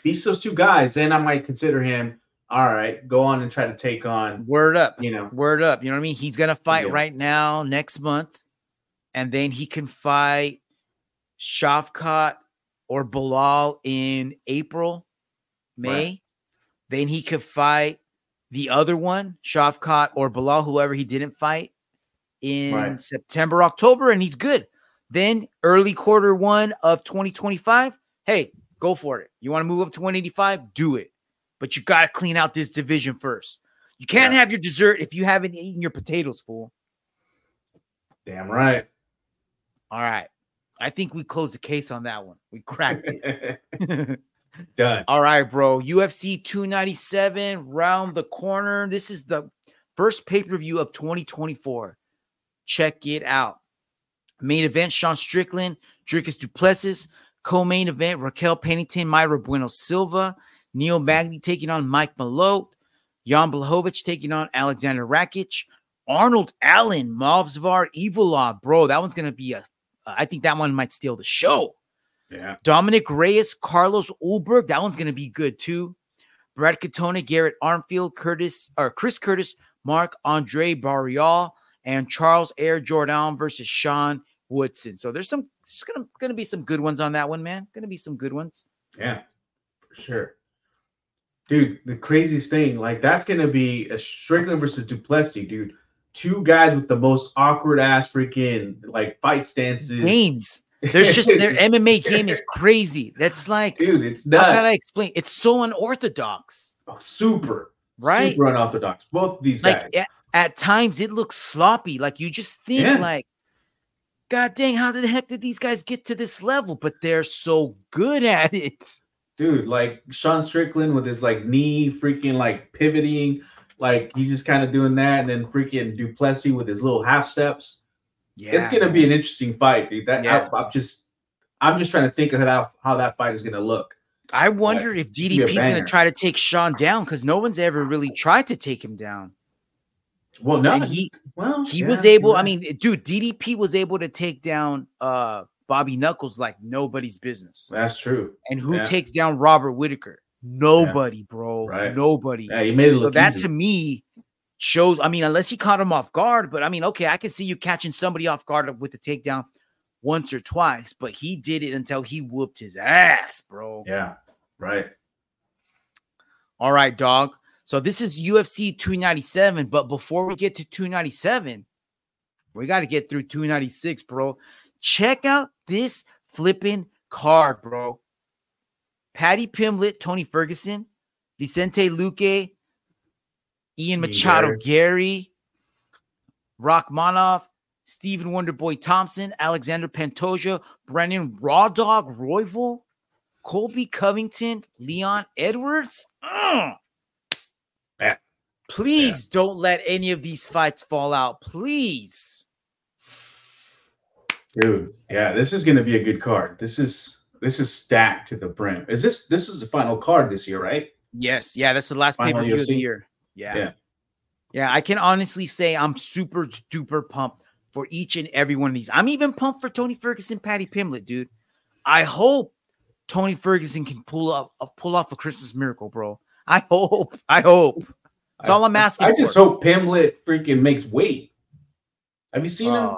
[SPEAKER 2] Beats those two guys, then I might consider him. All right, go on and try to take on.
[SPEAKER 1] Word up.
[SPEAKER 2] You know,
[SPEAKER 1] Word up. You know what I mean? He's gonna fight
[SPEAKER 2] Yeah.
[SPEAKER 1] right now next month, and then he can fight Shavkat or Belal in April, May.
[SPEAKER 2] Right.
[SPEAKER 1] Then he could fight the other one, Shavkat or Belal, whoever he didn't fight in
[SPEAKER 2] Right.
[SPEAKER 1] September, October, and he's good. Then early quarter one of 2025, hey, go for it. You want to move up to 185? Do it. But you got to clean out this division first. You can't have your dessert if you haven't eaten your potatoes, fool.
[SPEAKER 2] Damn right.
[SPEAKER 1] All right. I think we closed the case on that one. We cracked it.
[SPEAKER 2] Done.
[SPEAKER 1] All right, bro. UFC 297 round the corner. This is the first pay per view of 2024. Check it out. Main event Sean Strickland, Dricus Du Plessis. Co main event Raquel Pennington, Mayra Bueno Silva. Neil Magny taking on Mike Malott. Jan Blachowicz taking on Aleksandar Rakic. Arnold Allen, Movsar Evloev. Bro, that one's going to be a. I think that one might steal the show.
[SPEAKER 2] Yeah.
[SPEAKER 1] Dominick Reyes, Carlos Ulberg. That one's going to be good too. Brad Katona, Garrett Armfield, Curtis or Chris Curtis, Marc-André Barriault, and Charles Air Jordan versus Sean Woodson. So there's some there's gonna gonna be some good ones on that one, man. Gonna be some good ones.
[SPEAKER 2] Yeah, for sure. Dude, the craziest thing, like that's gonna be a Strickland versus Du Plessis, dude. Two guys with the most awkward ass freaking like fight stances.
[SPEAKER 1] Games. There's just their MMA game is crazy. That's like,
[SPEAKER 2] dude, it's
[SPEAKER 1] how
[SPEAKER 2] nuts.
[SPEAKER 1] can I explain? It's so unorthodox,
[SPEAKER 2] Oh, super,
[SPEAKER 1] right?
[SPEAKER 2] super unorthodox. Both of these guys.
[SPEAKER 1] like at, at times it looks sloppy. Like you just think
[SPEAKER 2] Yeah.
[SPEAKER 1] like, God dang, how the heck did these guys get to this level? But they're so good at it.
[SPEAKER 2] Dude, like Sean Strickland with his like knee freaking like pivoting, like he's just kind of doing that, and then freaking Du Plessis with his little half steps.
[SPEAKER 1] Yeah,
[SPEAKER 2] it's gonna be an interesting fight, dude. That
[SPEAKER 1] Yes.
[SPEAKER 2] I, am just, I'm just trying to think of how how that fight is gonna look.
[SPEAKER 1] I wonder if
[SPEAKER 2] be a
[SPEAKER 1] DDP's going to try to take Sean down because no one's ever really tried to take him down.
[SPEAKER 2] Well, no,
[SPEAKER 1] And he
[SPEAKER 2] well,
[SPEAKER 1] he
[SPEAKER 2] yeah,
[SPEAKER 1] was able.
[SPEAKER 2] you're
[SPEAKER 1] I mean, dude, DDP was able to take down uh Bobby Knuckles like nobody's business.
[SPEAKER 2] that's true.
[SPEAKER 1] And who
[SPEAKER 2] Yeah.
[SPEAKER 1] takes down Robert Whitaker? Nobody, bro.
[SPEAKER 2] Right.
[SPEAKER 1] Nobody.
[SPEAKER 2] Yeah, you made it
[SPEAKER 1] So
[SPEAKER 2] look
[SPEAKER 1] that
[SPEAKER 2] easy.
[SPEAKER 1] to me shows. I mean, unless he caught him off guard, but I mean, okay, I can see you catching somebody off guard with the takedown once or twice, but he did it until he whooped his ass, bro.
[SPEAKER 2] Yeah, right.
[SPEAKER 1] All right, dog. So this is UFC 297, but before we get to 297, we got to get through 296, bro. Check out this flipping card, bro. Paddy Pimblett, Tony Ferguson, Vicente Luque, Ian Machado Garry, Rakhmonov, Stephen Wonderboy Thompson, Alexander Pantoja, Brandon Raw Dog Royval, Colby Covington, Leon Edwards. Mm. Ugh.
[SPEAKER 2] Yeah.
[SPEAKER 1] Please don't let any of these fights fall out. Please.
[SPEAKER 2] Dude, yeah, this is gonna be a good card. This is this is stacked to the brim. Is this this is the final card this year, right?
[SPEAKER 1] Yes. Yeah, that's the last pay per view of the year. Yeah.
[SPEAKER 2] Yeah.
[SPEAKER 1] Yeah, I can honestly say I'm super duper pumped for each and every one of these. I'm even pumped for Tony Ferguson, Paddy Pimblett, dude. I hope Tony Ferguson can pull up uh, pull off a Christmas miracle, bro. I hope. I hope. That's all I'm asking
[SPEAKER 2] I just
[SPEAKER 1] for.
[SPEAKER 2] hope Pimblett freaking makes weight. Have you seen him?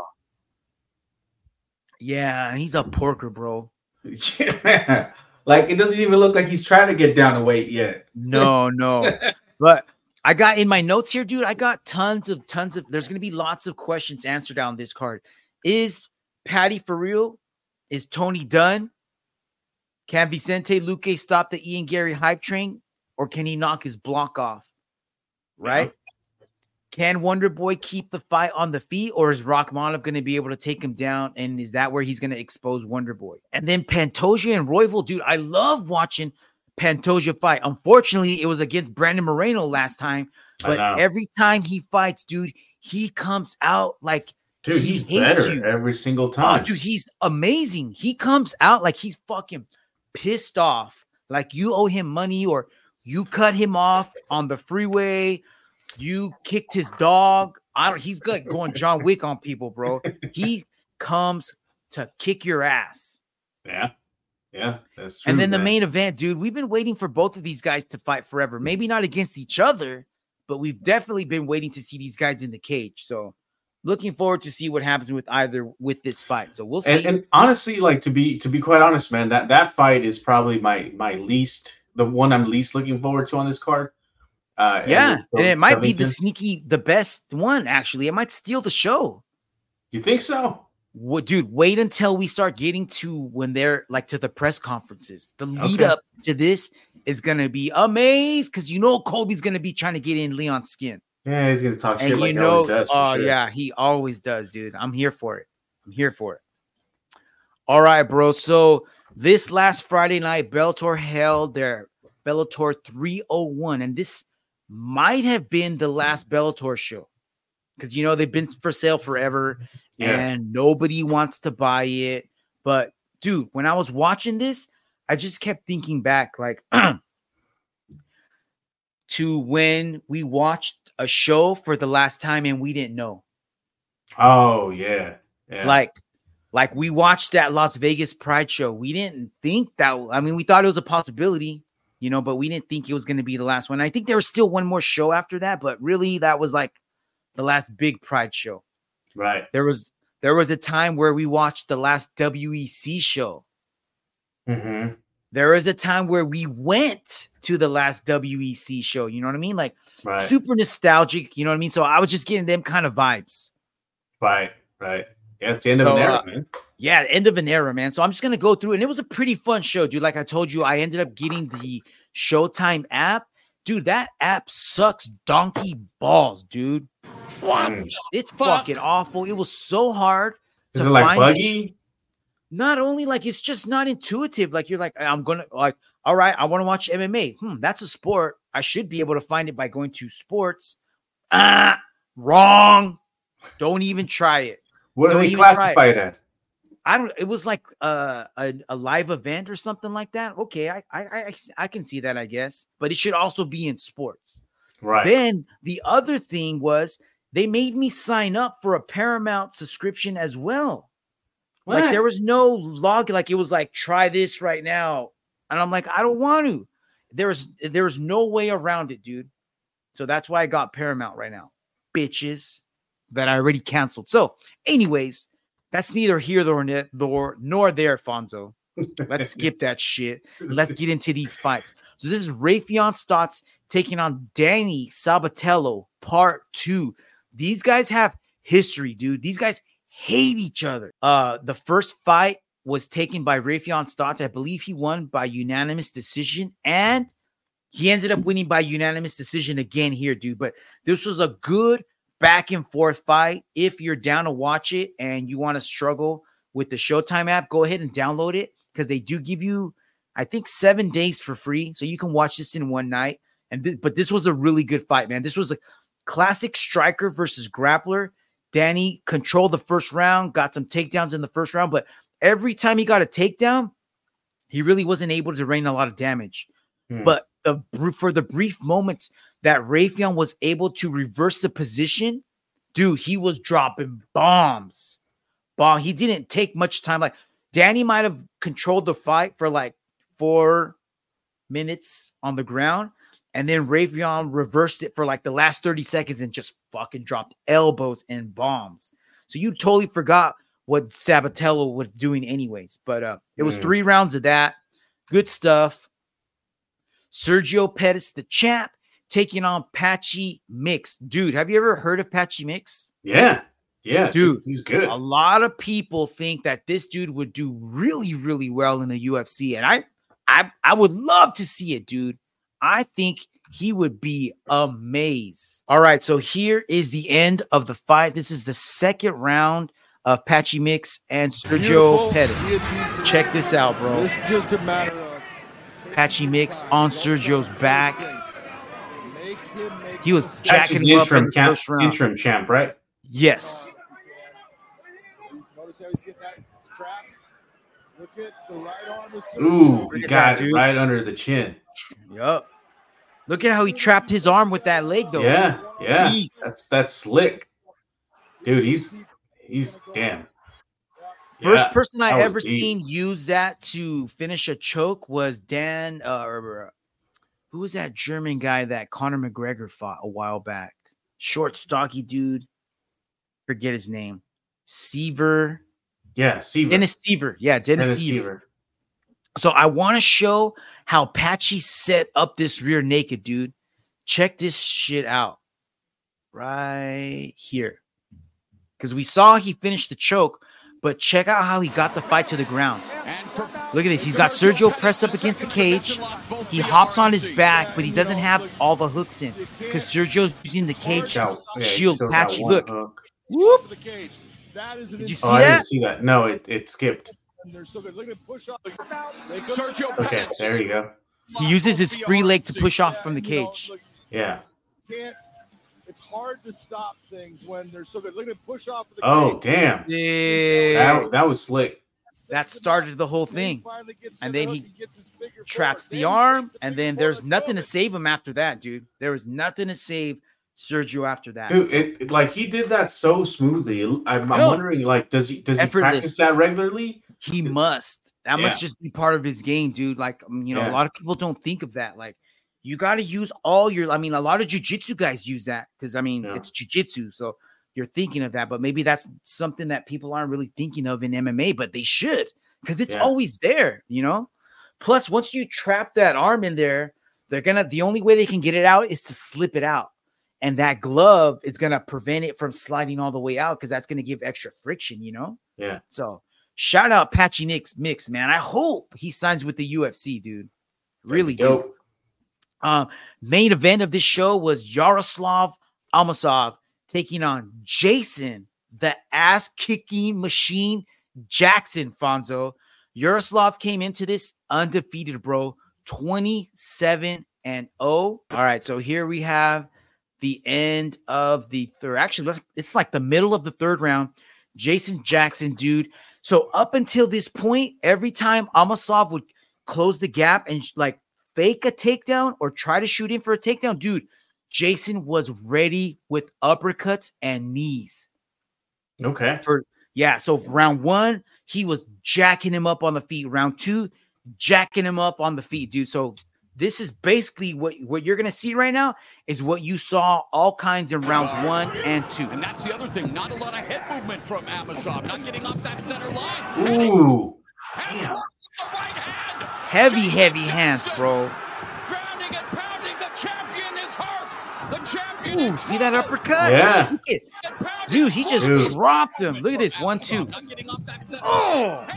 [SPEAKER 1] Yeah, he's a porker, bro.
[SPEAKER 2] Yeah. Like it doesn't even look like he's trying to get down to weight yet.
[SPEAKER 1] No, no. but I got in my notes here, dude. I got tons of tons of. There's gonna be lots of questions answered on this card. Is Paddy for real? Is Tony done? Can Vicente Luque stop the Ian Garry hype train, or can he knock his block off? Right? Can Wonder Boy keep the fight on the feet, or is Rakhmonov going to be able to take him down? And is that where he's going to expose Wonder Boy? And then Pantoja and Royval, dude, I love watching Pantoja fight. Unfortunately, it was against Brandon Moreno last time, but every time he fights, dude, he comes out like
[SPEAKER 2] Dude,
[SPEAKER 1] he
[SPEAKER 2] he's
[SPEAKER 1] hates
[SPEAKER 2] better
[SPEAKER 1] you.
[SPEAKER 2] every single
[SPEAKER 1] Oh,
[SPEAKER 2] time.
[SPEAKER 1] dude, he's amazing. He comes out like he's fucking pissed off, like you owe him money or you cut him off on the freeway. You kicked his dog. I don't. He's like going John Wick on people, bro. He comes to kick your ass.
[SPEAKER 2] Yeah. Yeah, that's true.
[SPEAKER 1] and then the main event, dude. We've been waiting for both of these guys to fight forever. Maybe not against each other, but we've definitely been waiting to see these guys in the cage. So, looking forward to see what happens with either with this fight. So we'll see.
[SPEAKER 2] and, and honestly, like to be to be quite honest, man, that that fight is probably my my least the one I'm least looking forward to on this card. Uh,
[SPEAKER 1] Yeah,
[SPEAKER 2] Andrew
[SPEAKER 1] and it might be the sneaky, the best one. Actually, it might steal the show.
[SPEAKER 2] You think so?
[SPEAKER 1] What, dude? Wait until we start getting to when they're like to the press conferences. The lead
[SPEAKER 2] Okay.
[SPEAKER 1] up to this is gonna be amazing because you know Colby's gonna be trying to get in Leon's skin,
[SPEAKER 2] Yeah, he's gonna talk shit
[SPEAKER 1] and
[SPEAKER 2] like
[SPEAKER 1] you know,
[SPEAKER 2] does.
[SPEAKER 1] oh
[SPEAKER 2] sure.
[SPEAKER 1] yeah, he always does, dude. I'm here for it. I'm here for it. All right, bro. So this last Friday night, Bellator held their Bellator 301, and this might have been the last Bellator show because you know they've been for sale forever
[SPEAKER 2] Yeah.
[SPEAKER 1] and nobody wants to buy it. But dude, when I was watching this, I just kept thinking back, like to when we watched a show for the last time and we didn't know.
[SPEAKER 2] Oh yeah. Yeah.
[SPEAKER 1] Like, like we watched that Las Vegas Pride show. We didn't think that. I mean, we thought it was a possibility, you know, but we didn't think it was going to be the last one. I think there was still one more show after that, but really, that was like the last big Pride show.
[SPEAKER 2] right.
[SPEAKER 1] There was there was a time where we watched the last WEC show.
[SPEAKER 2] Mm-hmm.
[SPEAKER 1] There was a time where we went to the last WEC show. You know what I mean? Like
[SPEAKER 2] Right.
[SPEAKER 1] super nostalgic. You know what I mean? So I was just getting them kind of vibes.
[SPEAKER 2] Right. Right. Yeah, it's the end of
[SPEAKER 1] So,
[SPEAKER 2] an era,
[SPEAKER 1] uh,
[SPEAKER 2] man.
[SPEAKER 1] Yeah, end of an era, man. So I'm just gonna go through, and it was a pretty fun show, dude. Like I told you, I ended up getting the Showtime app, dude. That app sucks donkey balls, dude.
[SPEAKER 2] Mm.
[SPEAKER 1] It's fucking awful. It was so hard
[SPEAKER 2] Is
[SPEAKER 1] to
[SPEAKER 2] it like
[SPEAKER 1] find the sh- not only like it's just not intuitive. Like you're like, I'm gonna like, all right, I want to watch MMA. Hmm, that's a sport. I should be able to find it by going to sports. Ah, wrong. Don't even try it.
[SPEAKER 2] What do
[SPEAKER 1] Don't
[SPEAKER 2] they classify it as?
[SPEAKER 1] I don't. It was like uh, a a live event or something like that. Okay, I I I, I can see that, I guess. But it should also be in sports.
[SPEAKER 2] Right.
[SPEAKER 1] Then the other thing was they made me sign up for a Paramount subscription as well. Like there was no log. Like it was like try this right now, and I'm like I don't want to. There was there was no way around it, dude. So that's why I got Paramount right now, bitches. That I already canceled. So, anyways, that's neither here nor nor nor there, Fonzo. Let's skip that shit. Let's get into these fights. So this is Raufeon Stots taking on Danny Sabatello, part two. These guys have history, dude. These guys hate each other. Uh, the first fight was taken by Raufeon Stots. I believe he won by unanimous decision, and he ended up winning by unanimous decision again here, dude. But this was a good back and forth fight. If you're down to watch it and you want to struggle with the Showtime app, go ahead and download it because they do give you, I think, seven days for free, so you can watch this in one night. And thi- but this was a really good fight, man. This was a classic striker versus grappler. Danny controlled the first round, got some takedowns in the first round, but every time he got a takedown, he really wasn't able to rain a lot of damage.
[SPEAKER 2] Hmm.
[SPEAKER 1] But the for the brief moments that Raufeon was able to reverse the position, dude, he was dropping bombs. Bomb. He didn't take much time. Like Danny might have controlled the fight for like four minutes on the ground, and then Raufeon reversed it for like the last 30 seconds and just fucking dropped elbows and bombs. So you totally forgot what Sabatello was doing, anyways. But uh it was
[SPEAKER 2] Mm.
[SPEAKER 1] three rounds of that. Good stuff. Sergio Pettis, the champ, taking on Patchy Mix. Dude, have you ever heard of Patchy Mix?
[SPEAKER 2] Yeah. Yeah.
[SPEAKER 1] Dude,
[SPEAKER 2] he's good.
[SPEAKER 1] A lot of people think that this dude would do really, really well in the UFC. And I I I would love to see it, dude. I think he would be amazed. All right, so here is the end of the fight. This is the second round of Patchy Mix and Sergio
[SPEAKER 12] Beautiful
[SPEAKER 1] Pettis. Check this out, bro.
[SPEAKER 12] It's just a matter of
[SPEAKER 1] Patchy Mix on Sergio's back. He was
[SPEAKER 2] Patchy's
[SPEAKER 1] jacking him up in
[SPEAKER 2] interim
[SPEAKER 1] the
[SPEAKER 2] champ,
[SPEAKER 1] first round.
[SPEAKER 2] interim champ, right?
[SPEAKER 1] Yes.
[SPEAKER 12] Notice how he's getting that strap. Look at the right arm of Sergio.
[SPEAKER 2] Ooh, he got
[SPEAKER 1] that,
[SPEAKER 2] it right under the chin.
[SPEAKER 1] Yup. Look at how he trapped his arm with that leg, though.
[SPEAKER 2] Yeah, yeah.
[SPEAKER 1] Beast.
[SPEAKER 2] That's that's slick. Dude, he's he's damn.
[SPEAKER 1] First
[SPEAKER 2] Yeah,
[SPEAKER 1] person I ever
[SPEAKER 2] deep.
[SPEAKER 1] seen use that to finish a choke was Dan. Uh, or- who was that German guy that Conor McGregor fought a while back? Short, stocky dude. Forget his name. Siver.
[SPEAKER 2] Yeah, Siver.
[SPEAKER 1] Dennis Siver. Yeah, Dennis,
[SPEAKER 2] Dennis
[SPEAKER 1] Siver.
[SPEAKER 2] Siver.
[SPEAKER 1] So I want to show how Patchy set up this rear naked, dude. check this shit out right here. Because we saw he finished the choke, but check out how he got the fight to the ground. Look at this. He's got Sergio pressed up against the cage. He hops on his back, but he doesn't have all the hooks in because Sergio's using the cage
[SPEAKER 2] Yeah, yeah,
[SPEAKER 1] shield patchy. Look,
[SPEAKER 2] hook.
[SPEAKER 1] whoop.
[SPEAKER 12] That is an
[SPEAKER 1] Did you see
[SPEAKER 2] Oh, I
[SPEAKER 1] that?
[SPEAKER 2] didn't see that. No, it, it skipped.
[SPEAKER 12] and they're so good. Look at him push up.
[SPEAKER 4] Sergio
[SPEAKER 2] Okay, there you go.
[SPEAKER 1] He uses his free leg to push off from the cage.
[SPEAKER 2] Yeah.
[SPEAKER 12] It's hard to stop things when they're so good. Look at him push off. The
[SPEAKER 2] Oh,
[SPEAKER 12] cage.
[SPEAKER 2] damn.
[SPEAKER 1] Yeah.
[SPEAKER 2] That, that was slick.
[SPEAKER 1] That started the whole thing. And then he traps the arm, and then there's nothing to save him after that, dude. There was nothing to save Sergio after that.
[SPEAKER 2] Dude, it, it- like he did that so smoothly. I'm, I'm wondering, like, does he does he
[SPEAKER 1] Effortless.
[SPEAKER 2] practice that regularly?
[SPEAKER 1] He must. That must just be part of his game, dude. Like, um, you know,
[SPEAKER 2] Yeah.
[SPEAKER 1] a lot of people don't think of that. Like, you got to use all your. I mean, a lot of jujitsu guys use that because I mean,
[SPEAKER 2] Yeah.
[SPEAKER 1] it's jujitsu, so you're thinking of that. But maybe that's something that people aren't really thinking of in MMA, but they should because it's
[SPEAKER 2] Yeah.
[SPEAKER 1] always there. You know. Plus, once you trap that arm in there, they're gonna. The only way they can get it out is to slip it out, and that glove is gonna prevent it from sliding all the way out because that's gonna give extra friction. You know.
[SPEAKER 2] Yeah.
[SPEAKER 1] So shout out Patchy Nicks Mix, man. I hope he signs with the UFC, dude. Really
[SPEAKER 2] dope.
[SPEAKER 1] Um, main event of this show was Yaroslav Amosov taking on Jason, the ass kicking machine Jackson Fonzo. Yaroslav came into this undefeated, bro. 27 and 0. All right, so here we have the end of the third. Actually, it's like the middle of the third round. Jason Jackson, dude. So up until this point, every time Amosov would close the gap and like fake a takedown or try to shoot in for a takedown, dude, Jason was ready with uppercuts and knees.
[SPEAKER 2] Okay.
[SPEAKER 1] For yeah, so round one, he was jacking him up on the feet. Round two, jacking him up on the feet, dude. So this is basically what, what you're gonna see right now is what you saw all kinds in rounds one and two.
[SPEAKER 13] And that's the other thing. Not a lot of head movement from Amosov. Not getting off that center line.
[SPEAKER 2] Ooh.
[SPEAKER 1] Heavy, heavy hands, bro. Ooh, see that uppercut?
[SPEAKER 2] Yeah.
[SPEAKER 1] Dude, he just
[SPEAKER 2] Dude.
[SPEAKER 1] dropped him. Look at this one, two. Oh,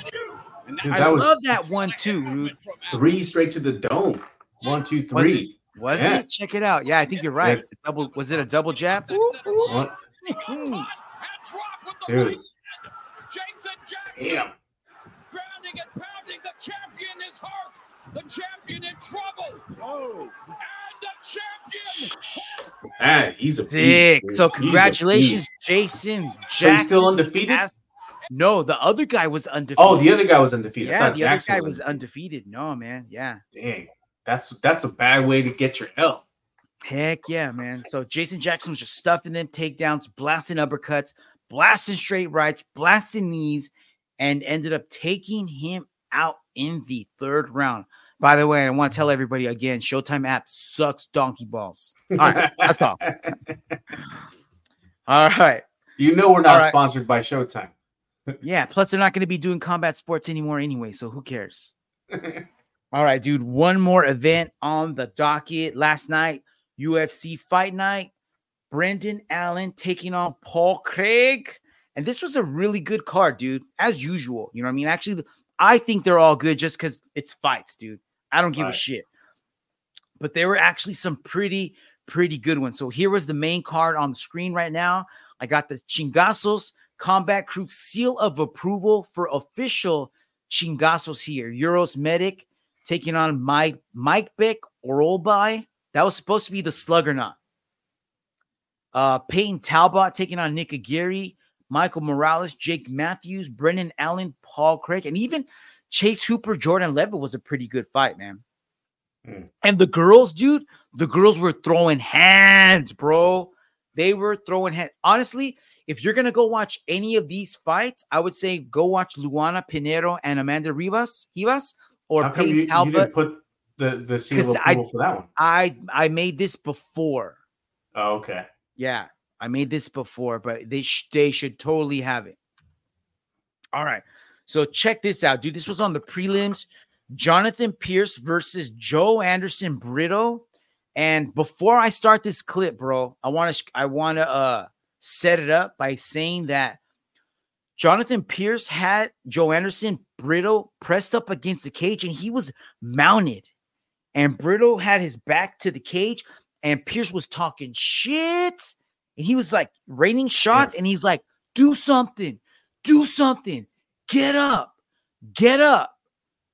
[SPEAKER 2] Dude,
[SPEAKER 1] I
[SPEAKER 2] that was
[SPEAKER 1] love that one, two, dude.
[SPEAKER 2] three straight to the dome. One, two, three.
[SPEAKER 1] Was it? Was
[SPEAKER 2] Yeah.
[SPEAKER 1] it? Check it out. Yeah, I think you're right.
[SPEAKER 2] Yes.
[SPEAKER 1] Double was it a double jab?
[SPEAKER 2] One- Dude.
[SPEAKER 13] Jackson.
[SPEAKER 2] Damn.
[SPEAKER 13] Grounding and pounding. The champion is hurt. The champion in trouble. Oh.
[SPEAKER 2] Man, he's a
[SPEAKER 1] Sick.
[SPEAKER 2] dude.
[SPEAKER 1] So congratulations,
[SPEAKER 2] beast.
[SPEAKER 1] Jason
[SPEAKER 2] So
[SPEAKER 1] Jackson.
[SPEAKER 2] still undefeated?
[SPEAKER 1] No, the other guy was undefeated.
[SPEAKER 2] Oh, the other guy was undefeated.
[SPEAKER 1] Yeah, the other guy was undefeated. No, man. Yeah.
[SPEAKER 2] Dang, that's that's a bad way to get your L.
[SPEAKER 1] Heck yeah, man. So Jason Jackson was just stuffing them takedowns, blasting uppercuts, blasting straight rights, blasting knees, and ended up taking him out in the third round. By the way, I want to tell everybody again Showtime app sucks donkey balls. All right, that's all. All right.
[SPEAKER 2] You know we're not
[SPEAKER 1] All right.
[SPEAKER 2] sponsored by Showtime.
[SPEAKER 1] Yeah. Plus, they're not going to be doing combat sports anymore anyway. So who cares? All right, dude. One more event on the docket last night UFC Fight Night. Brendan Allen taking on Paul Craig. And this was a really good card, dude, as usual. You know what I mean? Actually, I think they're all good just because it's fights, dude. I don't give a shit. But there were actually some pretty, pretty good ones. So here was the main card on the screen right now. I got the Chingasos Combat Crew seal of approval for official Chingasos here. Uros Medic taking on Mike Mike Beck Orolbai. That was supposed to be the slugger knot. Uh Payton Talbott taking on Nick Aguirre, Michael Morales, Jake Matthews, Brendan Allen, Paul Craig, and even Chase Hooper, Jordan Levitt was a pretty good fight, man.
[SPEAKER 2] Mm.
[SPEAKER 1] And the girls, dude, the girls were throwing hands, bro. They were throwing hands. Honestly, if you're gonna go watch any of these fights, I would say go watch Luana Pinheiro and Amanda Ribas, Ribas, or
[SPEAKER 2] How come
[SPEAKER 1] Payton
[SPEAKER 2] you, you didn't put the the seal of
[SPEAKER 1] I-
[SPEAKER 2] approval for that one?
[SPEAKER 1] I I made this before.
[SPEAKER 2] Oh, okay.
[SPEAKER 1] Yeah, I made this before, but they sh- they should totally have it. All right, so check this out, dude. This was on the prelims. Jonathan Pierce versus Joanderson Brito. And before I start this clip, bro, I want to I want to uh set it up by saying that Jonathan Pierce had Joe Anderson Brittle pressed up against the cage and he was mounted. And Brito had his back to the cage and Pierce was talking shit. And he was like raining shots and he's like, do something, do something, get up, get up.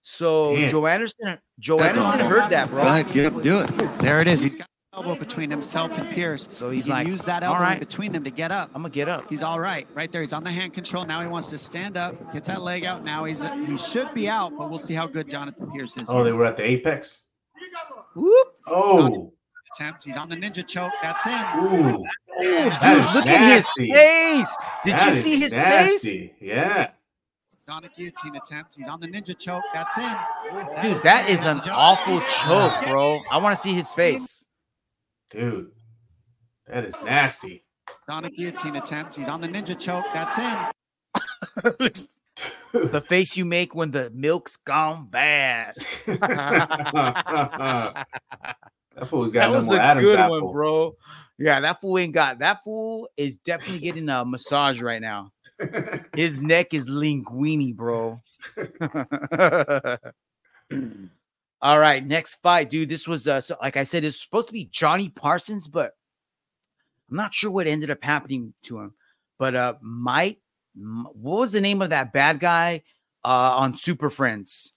[SPEAKER 1] So
[SPEAKER 14] Damn.
[SPEAKER 1] Joe Anderson, Joe
[SPEAKER 14] That's
[SPEAKER 1] Anderson
[SPEAKER 14] awful.
[SPEAKER 1] heard that, bro.
[SPEAKER 14] Go ahead, get up, do it. There it is. He's got an elbow between himself and Pierce.
[SPEAKER 1] So he's
[SPEAKER 14] he can
[SPEAKER 1] like,
[SPEAKER 14] use that elbow in
[SPEAKER 1] right.
[SPEAKER 14] between them to get up.
[SPEAKER 1] I'm gonna get up.
[SPEAKER 14] He's all right, right there. He's on the hand control. Now he wants to stand up, get that leg out. Now he's he should be out, but we'll see how good Jonathan Pierce is.
[SPEAKER 2] Oh, they were at the apex.
[SPEAKER 1] Whoop.
[SPEAKER 2] Oh,
[SPEAKER 14] attempt. He's on the ninja choke. That's in.
[SPEAKER 2] Ooh.
[SPEAKER 1] Dude,
[SPEAKER 2] That is
[SPEAKER 1] look at his face. Did
[SPEAKER 2] That
[SPEAKER 1] you see his face?
[SPEAKER 2] Yeah.
[SPEAKER 14] He's on a guillotine attempt. He's on the ninja choke. That's in.
[SPEAKER 1] Dude, that is an awful choke, bro. I want to see his face.
[SPEAKER 2] Dude, that is nasty.
[SPEAKER 14] He's on a guillotine attempt. He's on the ninja choke. That's in.
[SPEAKER 1] The face you make when the milk's gone bad.
[SPEAKER 2] that fool's got
[SPEAKER 1] that
[SPEAKER 2] no
[SPEAKER 1] was a
[SPEAKER 2] Adam's
[SPEAKER 1] good
[SPEAKER 2] apple.
[SPEAKER 1] one, bro. Yeah, that fool ain't got that fool is definitely getting a massage right now. His neck is linguini, bro. All right, next fight, dude. This was uh so like I said, it's supposed to be Johnny Parsons, but I'm not sure what ended up happening to him. But uh Mike, what was the name of that bad guy uh on Super Friends?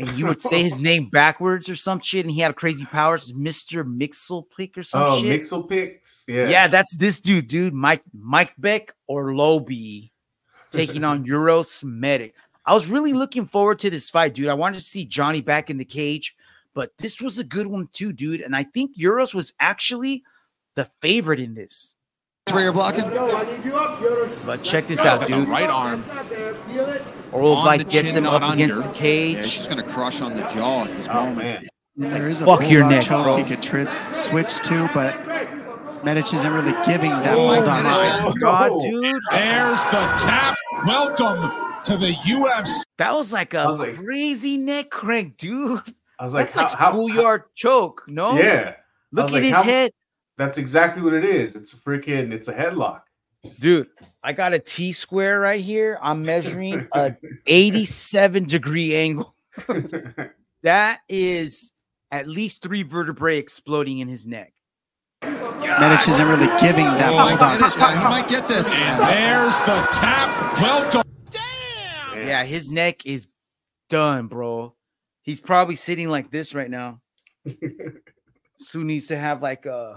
[SPEAKER 1] And you would say his name backwards or some shit, and he had crazy powers, Mr. Mixelpick or some
[SPEAKER 2] Oh,
[SPEAKER 1] shit.
[SPEAKER 2] Mixel picks. Yeah.
[SPEAKER 1] Yeah, that's this dude, dude. Mike Mike Beck or Lobby taking on Uros Medic. I was really looking forward to this fight, dude. I wanted to see Johnny back in the cage, but this was a good one too, dude. And I think Uros was actually the favorite in this.
[SPEAKER 14] That's where you're blocking.
[SPEAKER 1] But check this out, dude.
[SPEAKER 15] Right arm.
[SPEAKER 1] Old
[SPEAKER 15] on
[SPEAKER 1] like
[SPEAKER 15] the
[SPEAKER 1] gets
[SPEAKER 15] chin,
[SPEAKER 1] him
[SPEAKER 15] not
[SPEAKER 1] up against
[SPEAKER 15] under.
[SPEAKER 1] the cage.
[SPEAKER 15] Yeah, she's gonna crush on the jaw at this
[SPEAKER 2] Oh
[SPEAKER 15] moment.
[SPEAKER 2] man.
[SPEAKER 14] There is a
[SPEAKER 1] Fuck your neck,
[SPEAKER 14] choke
[SPEAKER 1] bro.
[SPEAKER 14] he could tri- switch to, but Medic isn't really giving that
[SPEAKER 1] Oh
[SPEAKER 14] bulldog.
[SPEAKER 1] my
[SPEAKER 14] choke.
[SPEAKER 1] god, dude.
[SPEAKER 4] There's the tap. Welcome to the UFC.
[SPEAKER 1] That was like a
[SPEAKER 2] was like-
[SPEAKER 1] crazy neck crank, dude.
[SPEAKER 2] I was like,
[SPEAKER 1] That's like
[SPEAKER 2] how, how,
[SPEAKER 1] schoolyard choke, no?
[SPEAKER 2] yeah.
[SPEAKER 1] Look at
[SPEAKER 2] like,
[SPEAKER 1] his
[SPEAKER 2] how-
[SPEAKER 1] head.
[SPEAKER 2] That's exactly what it is. It's a freaking, it's a headlock.
[SPEAKER 1] Dude, I got a T square right here. I'm measuring a 87 degree angle. that is at least three vertebrae exploding in his neck.
[SPEAKER 14] Medic isn't really giving that
[SPEAKER 15] He might
[SPEAKER 14] bulldog
[SPEAKER 15] get it. he might get this.
[SPEAKER 4] And there's the tap. Welcome. Damn.
[SPEAKER 1] Yeah, his neck is done, bro. He's probably sitting like this right now. so needs to have like uh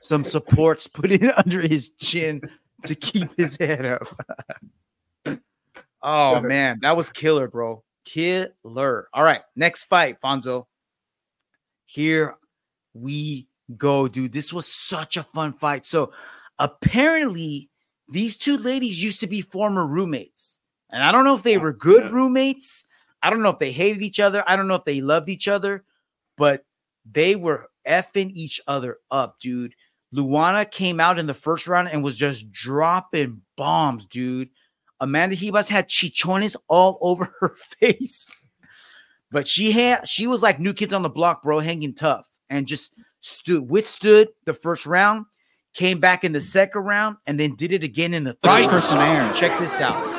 [SPEAKER 1] some supports put in under his chin to keep his head up. oh man, that was killer, bro. Killer. All right, next fight, Fonzo. Here we go, dude. This was such a fun fight. So apparently, these two ladies used to be former roommates. And I don't know if they were good roommates. I don't know if they hated each other. I don't know if they loved each other, but they were effing each other up, dude. Luana came out in the first round and was just dropping bombs, dude. Amanda Ribas had chichones all over her face. But she had she was like new kids on the block, bro, hanging tough and just stood withstood the first round, came back in the second round, and then did it again in the third.
[SPEAKER 14] Right for some.
[SPEAKER 1] Check this out.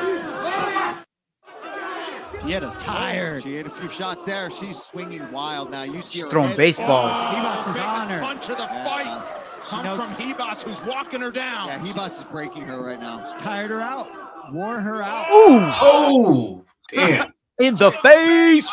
[SPEAKER 14] Pietta's tired.
[SPEAKER 15] She had a few shots there. She's swinging wild now. You see
[SPEAKER 1] She's
[SPEAKER 15] her
[SPEAKER 1] throwing
[SPEAKER 15] head-
[SPEAKER 1] baseballs.
[SPEAKER 14] Ribas is on her.
[SPEAKER 13] Punch of the fight comes
[SPEAKER 14] knows-
[SPEAKER 13] from Ribas, who's walking her down.
[SPEAKER 15] Yeah, Ribas is breaking her right now.
[SPEAKER 14] Tired her out. Wore her out.
[SPEAKER 1] Ooh,
[SPEAKER 2] Oh, damn.
[SPEAKER 1] in the face.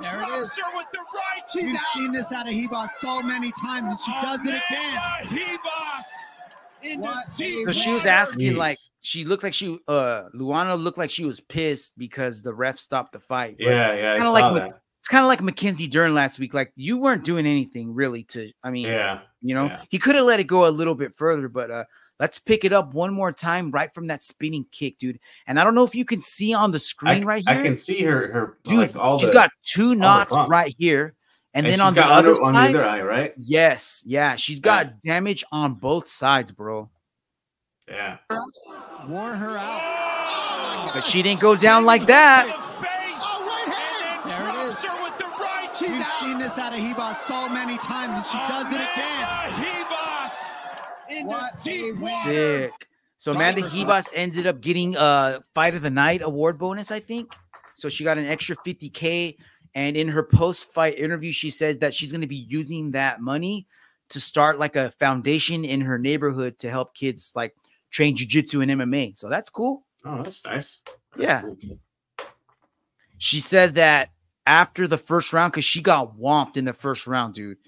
[SPEAKER 14] There it is.
[SPEAKER 13] Her with the right.
[SPEAKER 14] We've seen this out of Ribas so many times, and she does it again.
[SPEAKER 13] Ribas in the
[SPEAKER 14] What
[SPEAKER 13] deep
[SPEAKER 1] So she was asking, like, she looked like she, uh, Luana looked like she was pissed because the ref stopped the fight.
[SPEAKER 2] Yeah, yeah. I
[SPEAKER 1] kinda
[SPEAKER 2] saw
[SPEAKER 1] like
[SPEAKER 2] that.
[SPEAKER 1] It's kind of like Mackenzie Dern last week. Like, you weren't doing anything really to, I mean,
[SPEAKER 2] Yeah.
[SPEAKER 1] you know,
[SPEAKER 2] yeah.
[SPEAKER 1] he could have let it go a little bit further, but uh, let's pick it up one more time right from that spinning kick, dude. And I don't know if you can see on the
[SPEAKER 2] I,
[SPEAKER 1] screen right here,
[SPEAKER 2] I can see her, her
[SPEAKER 1] dude.
[SPEAKER 2] like, all
[SPEAKER 1] she's
[SPEAKER 2] the,
[SPEAKER 1] got two knots right here, and,
[SPEAKER 2] and
[SPEAKER 1] then
[SPEAKER 2] she's
[SPEAKER 1] on the other
[SPEAKER 2] under- on
[SPEAKER 1] side,
[SPEAKER 2] the other eye, right?
[SPEAKER 1] yes, yeah, she's got damage on both sides, bro.
[SPEAKER 2] Yeah.
[SPEAKER 14] Wore her out.
[SPEAKER 1] But she didn't go down like that.
[SPEAKER 14] Out of Ribas so many times, and she does it again.
[SPEAKER 13] Ribas into
[SPEAKER 14] What
[SPEAKER 13] deep
[SPEAKER 14] a
[SPEAKER 13] water.
[SPEAKER 1] Sick. So Amanda Ribas ended up getting a fight of the night award bonus, I think. So she got an extra 50k. And in her post-fight interview, she said that she's going to be using that money to start like a foundation in her neighborhood to help kids like train jujitsu and MMA. So that's cool.
[SPEAKER 2] Oh, that's nice.
[SPEAKER 1] Yeah. She said that after the first round, because she got whomped in the first round, dude.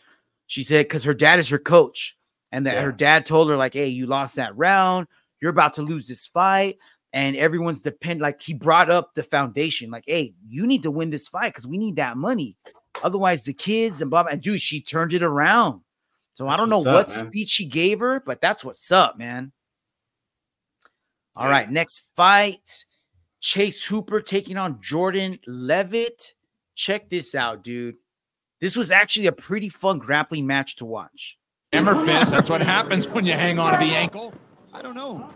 [SPEAKER 1] She said because her dad is her coach, and that
[SPEAKER 2] Yeah.
[SPEAKER 1] her dad told her, like, hey, you lost that round, you're about to lose this fight. And everyone's depend like he brought up the foundation, like, hey, you need to win this fight because we need that money. Otherwise, the kids and blah blah. And dude, she turned it around. So I don't know
[SPEAKER 2] up,
[SPEAKER 1] what
[SPEAKER 2] man.
[SPEAKER 1] speech she gave her, but that's what's up, man. All right, next fight. Chase Hooper taking on Jordan Levitt. Check this out, dude. This was actually a pretty fun grappling match to watch.
[SPEAKER 16] Hammer fist. That's what happens when you hang on to the ankle.
[SPEAKER 15] I don't know.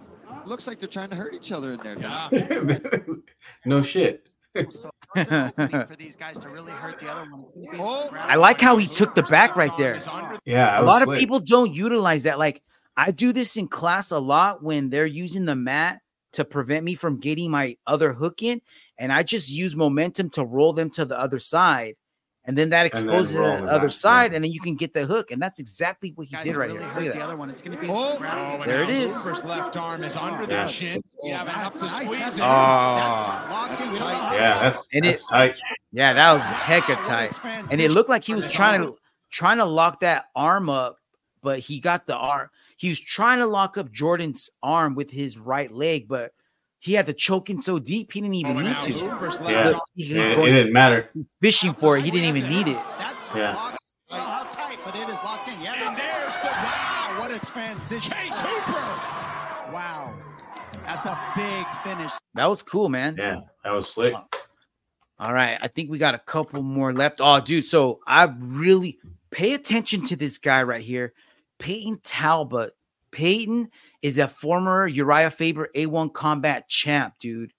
[SPEAKER 15] Looks like they're trying to hurt each other in there. Yeah.
[SPEAKER 2] no shit.
[SPEAKER 14] for these guys to really hurt the other one. It's
[SPEAKER 1] I like how he took the back right there.
[SPEAKER 2] Yeah,
[SPEAKER 1] a lot of
[SPEAKER 2] slick.
[SPEAKER 1] people don't utilize that. Like I do this in class a lot when they're using the mat to prevent me from getting my other hook in, and I just use momentum to roll them to the other side. And then that
[SPEAKER 2] And then
[SPEAKER 1] exposes the other
[SPEAKER 2] back,
[SPEAKER 1] side, and then you can get the hook. And that's exactly what he
[SPEAKER 14] Guys
[SPEAKER 1] did right
[SPEAKER 14] really
[SPEAKER 1] here.
[SPEAKER 14] hurt
[SPEAKER 1] Look at
[SPEAKER 14] the
[SPEAKER 1] that.
[SPEAKER 14] other one. It's gonna be
[SPEAKER 16] Oh, oh
[SPEAKER 1] There it is.
[SPEAKER 16] now
[SPEAKER 1] is.
[SPEAKER 16] Hooper's left arm is under
[SPEAKER 2] Yeah.
[SPEAKER 16] the chin. You have enough to squeeze
[SPEAKER 14] That's
[SPEAKER 16] it.
[SPEAKER 1] Oh.
[SPEAKER 14] locked in. We don't know
[SPEAKER 15] tight.
[SPEAKER 2] Yeah,
[SPEAKER 14] tight.
[SPEAKER 2] that's
[SPEAKER 1] And
[SPEAKER 2] that's
[SPEAKER 1] it-
[SPEAKER 2] tight.
[SPEAKER 1] Yeah, that was hecka tight. And it looked like he was trying to trying to lock that arm up, but he got the arm. He was trying to lock up Jordan's arm with his right leg, but he had the choke in so deep he didn't even
[SPEAKER 16] Oh,
[SPEAKER 1] need to.
[SPEAKER 16] Hooper's left
[SPEAKER 2] Yeah,
[SPEAKER 16] arm.
[SPEAKER 1] He was
[SPEAKER 2] it, it didn't matter.
[SPEAKER 1] fishing for it. He didn't even need it.
[SPEAKER 14] That's
[SPEAKER 2] Yeah.
[SPEAKER 14] locked. I don't how tight, but it is locked in. Yeah, and there's the wow. What a transition.
[SPEAKER 16] Chase Hooper.
[SPEAKER 14] Wow. That's a big finish.
[SPEAKER 1] That was cool, man.
[SPEAKER 2] Yeah, that was slick.
[SPEAKER 1] All right. I think we got a couple more left. Oh, dude. So I really pay attention to this guy right here, Payton Talbott. Payton is a former Uriah Faber A1 combat champ, dude.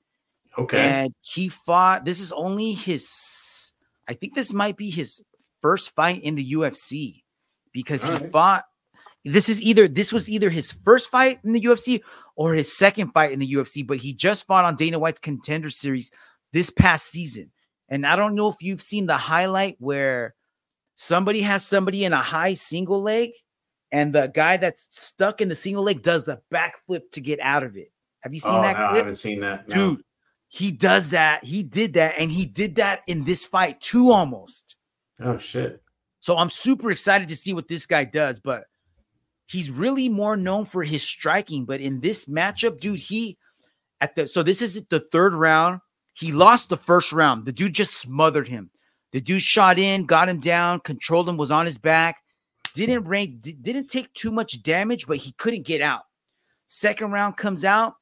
[SPEAKER 2] Okay.
[SPEAKER 1] And he fought. This is only his, I think this might be his first fight in the UFC because he
[SPEAKER 2] Alright.
[SPEAKER 1] fought. This is either this was either his first fight in the UFC or his second fight in the UFC, but he just fought on Dana White's contender series this past season. And I don't know if you've seen the highlight where somebody has somebody in a high single leg, and the guy that's stuck in the single leg does the backflip to get out of it. Have you seen
[SPEAKER 2] oh,
[SPEAKER 1] that
[SPEAKER 2] no, I haven't seen that. No.
[SPEAKER 1] Dude, he does that. He did that, and he did that in this fight too, almost.
[SPEAKER 2] Oh shit.
[SPEAKER 1] So I'm super excited to see what this guy does, but he's really more known for his striking. But in this matchup, dude, he at the so this is the third round. He lost the first round. The dude just smothered him. The dude shot in, got him down, controlled him, was on his back. Didn't rank, di- didn't take too much damage, but he couldn't get out. Second round comes out.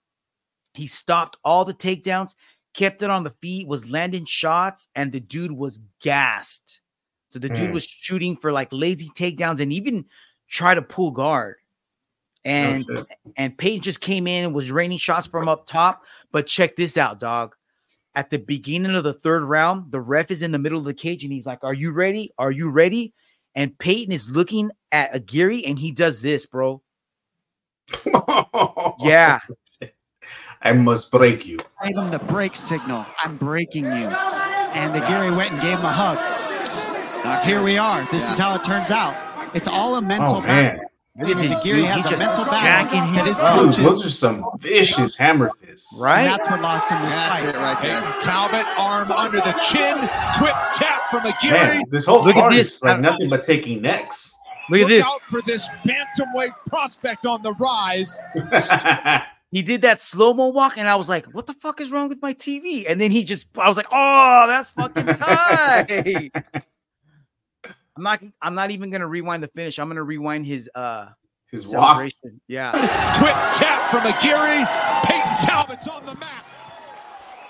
[SPEAKER 1] He stopped all the takedowns, kept it on the feet, was landing shots, and the dude was gassed. So the dude
[SPEAKER 2] Mm.
[SPEAKER 1] was shooting for like lazy takedowns and even try to pull guard. And
[SPEAKER 2] shit.
[SPEAKER 1] and Payton just came in and was raining shots from up top. But check this out, dog. At the beginning of the third round, the ref is in the middle of the cage and he's like, Are you ready? Are you ready? And Payton is looking at Aguirre and he does this, bro. Yeah.
[SPEAKER 2] I must break you.
[SPEAKER 14] Gave him the break signal. I'm breaking you. And the Gary went and gave him a hug. Now here we are. This is how it turns out. It's all a mental
[SPEAKER 2] Oh man.
[SPEAKER 14] battle.
[SPEAKER 1] Look at
[SPEAKER 14] Because
[SPEAKER 1] this
[SPEAKER 14] Aguirre
[SPEAKER 1] dude.
[SPEAKER 14] has
[SPEAKER 1] He's
[SPEAKER 14] a
[SPEAKER 1] just
[SPEAKER 14] mental
[SPEAKER 1] backing
[SPEAKER 14] battle
[SPEAKER 1] him
[SPEAKER 14] that his
[SPEAKER 1] up.
[SPEAKER 2] Dude, those are some vicious hammer fists.
[SPEAKER 14] And
[SPEAKER 1] Right?
[SPEAKER 14] that's what lost him the
[SPEAKER 15] That's
[SPEAKER 14] fight.
[SPEAKER 15] it right there.
[SPEAKER 16] Talbott, arm under the chin. Quick tap from Aguirre.
[SPEAKER 2] Man, this whole
[SPEAKER 1] Look at this.
[SPEAKER 2] is like nothing but taking necks.
[SPEAKER 1] Look at this.
[SPEAKER 13] out for this bantamweight prospect on the rise.
[SPEAKER 1] He did that slow mo walk, and I was like, "What the fuck is wrong with my TV?" And then he just, I was like, "Oh, that's fucking tight." I'm not, I'm not even gonna rewind the finish. I'm gonna rewind his uh
[SPEAKER 2] His walk.
[SPEAKER 1] Yeah,
[SPEAKER 13] Quick tap from Aguirre. Payton Talbott's on the map.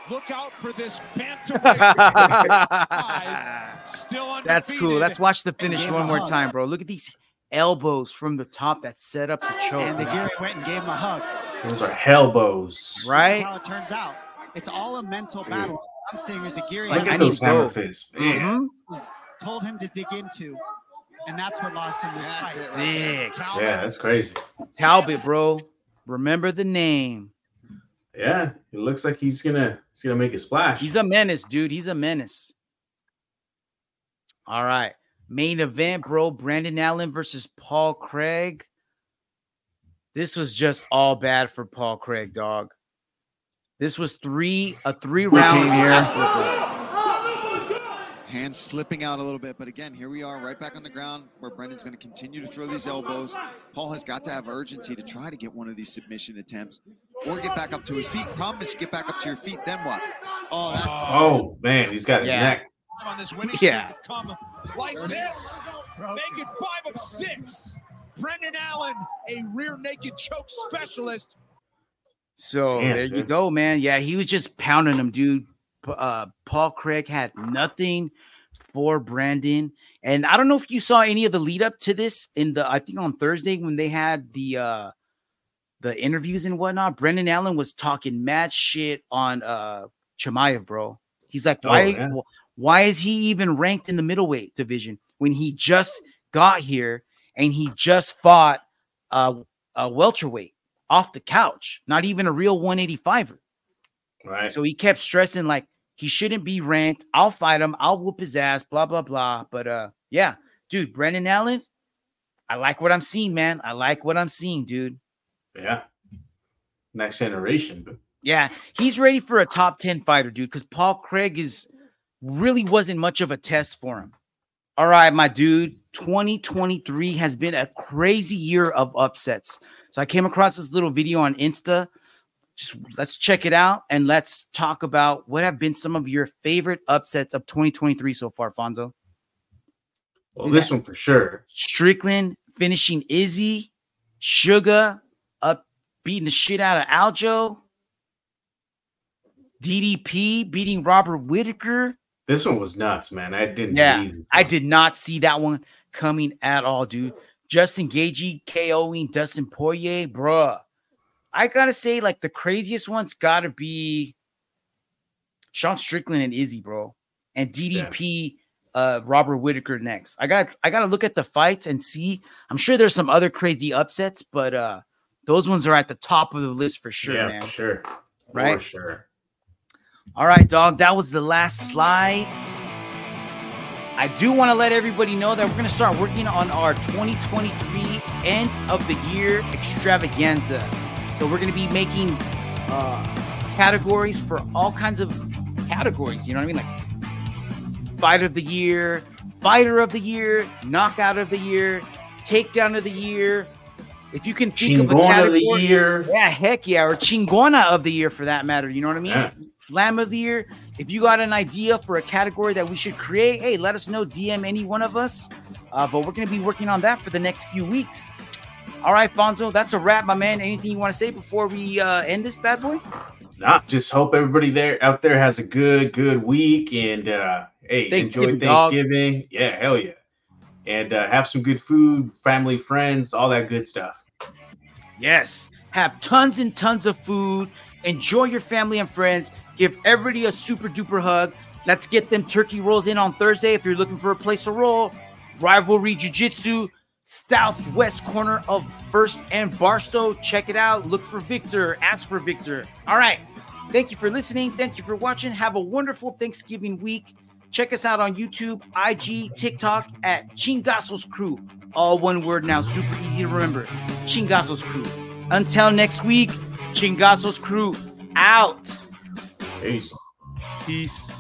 [SPEAKER 13] Look out for this bantamweight rise. Still undefeated.
[SPEAKER 1] that's cool. Let's watch the finish one more
[SPEAKER 14] hug.
[SPEAKER 1] time, bro. Look at these elbows from the top that set up the choke.
[SPEAKER 14] And Aguirre went and gave him a hug.
[SPEAKER 2] Those are hellbows.
[SPEAKER 14] That's
[SPEAKER 1] right?
[SPEAKER 14] how it turns out. It's all a mental battle. I'm saying is Aguirre
[SPEAKER 2] Look at those
[SPEAKER 1] to
[SPEAKER 2] hammer
[SPEAKER 1] go.
[SPEAKER 2] fists. Man.
[SPEAKER 14] Was told him to dig into, and that's what lost him the fight.
[SPEAKER 1] Sick.
[SPEAKER 2] Yeah, that's crazy.
[SPEAKER 1] Talbott, bro. Remember the name.
[SPEAKER 2] Yeah, it looks like he's gonna he's gonna make a splash.
[SPEAKER 1] He's a menace, dude. He's a menace. All right. Main event, bro. Brendan Allen versus Paul Craig. This was just all bad for Paul Craig, dog. This was three a three round
[SPEAKER 15] Routine here.
[SPEAKER 1] ass whooping.
[SPEAKER 15] Hands slipping out a little bit, but again, here we are right back on the ground where Brendan's going to continue to throw these elbows. Paul has got to have urgency to try to get one of these submission attempts or get back up to his feet. Problem is, you get back up to your feet, then what? Oh, that's
[SPEAKER 2] Oh man, he's got his
[SPEAKER 1] Yeah.
[SPEAKER 2] neck.
[SPEAKER 13] on this winning
[SPEAKER 1] Yeah.
[SPEAKER 13] come like this. Make it five of six. Brendan Allen, a rear naked choke specialist.
[SPEAKER 1] So
[SPEAKER 2] Damn,
[SPEAKER 1] there you go, man. Yeah, he was just pounding him, dude. Uh, Paul Craig had nothing for Brendan, and I don't know if you saw any of the lead up to this in the. I think on Thursday when they had the uh the interviews and whatnot. Brendan Allen was talking mad shit on uh Chimaev, bro. He's like,
[SPEAKER 2] Oh,
[SPEAKER 1] why? wh- Why is he even ranked in the middleweight division when he just got here and he just fought uh, a welterweight off the couch, not even a real 185er.
[SPEAKER 2] Right.
[SPEAKER 1] So he kept stressing like he shouldn't be ranked. I'll fight him. I'll whoop his ass. Blah blah blah. But uh, yeah, dude, Brendan Allen. I like what I'm seeing, man. I like what I'm seeing, dude.
[SPEAKER 2] Yeah. Next generation. But
[SPEAKER 1] Yeah, he's ready for a top 10 fighter, dude, because Paul Craig is really wasn't much of a test for him. All right, my dude, 2023 has been a crazy year of upsets. So I came across this little video on Insta. Just let's check it out and let's talk about what have been some of your favorite upsets of 2023 so far, Fonzo.
[SPEAKER 2] well, this one for sure.
[SPEAKER 1] Strickland finishing Izzy, Sugar up beating the shit out of Aljo, DDP beating Robert Whitaker.
[SPEAKER 2] This one was nuts, man. I didn't
[SPEAKER 1] Yeah,
[SPEAKER 2] this.
[SPEAKER 1] I did not see that one coming at all, dude. Justin Gaethje KOing Dustin Poirier, bruh. I gotta say, like the craziest one's gotta be Sean Strickland and Izzy, bro, and DDP, uh, Robert Whitaker next. I got, to I gotta look at the fights and see. I'm sure there's some other crazy upsets, but uh, those ones are at the top of the list for sure,
[SPEAKER 2] yeah,
[SPEAKER 1] man.
[SPEAKER 2] for sure.
[SPEAKER 1] Right?
[SPEAKER 2] For sure.
[SPEAKER 1] All right, dog. That was the last slide. I do want to let everybody know that we're going to start working on our 2023 end of the year extravaganza. So we're going to be making uh, categories for all kinds of categories. You know what I mean? Like fight of the year, fighter of the year, knockout of the year, takedown of the year. If you can think of a
[SPEAKER 2] Chingona of the
[SPEAKER 1] category,
[SPEAKER 2] year.
[SPEAKER 1] yeah, heck yeah, or chingona of the year for that matter. You know what I mean?
[SPEAKER 2] Yeah.
[SPEAKER 1] Slam of the year. If you got an idea for a category that we should create, hey, let us know. DM any one of us. Uh, but we're going to be working on that for the next few weeks. All right, Fonzo, that's a wrap, my man. Anything you want to say before we uh, end this bad boy?
[SPEAKER 2] Nah, just hope everybody there out there has a good, good week and uh hey, enjoy
[SPEAKER 1] Thanksgiving, dog.
[SPEAKER 2] Yeah, hell yeah. And uh, have some good food, family, friends, all that good stuff.
[SPEAKER 1] Yes. Have tons and tons of food. Enjoy your family and friends. Give everybody a super duper hug. Let's get them turkey rolls in on Thursday if you're looking for a place to roll. Rivalry Jiu Jitsu, southwest corner of First and Barstow. Check it out. Look for Victor. Ask for Victor. All right. Thank you for listening. Thank you for watching. Have a wonderful Thanksgiving week. Check us out on YouTube, IG, TikTok at Chingasos Crew. All one word now, super easy to remember. Chingasos Crew. Until next week, Chingasos Crew out.
[SPEAKER 2] Peace.
[SPEAKER 1] Peace.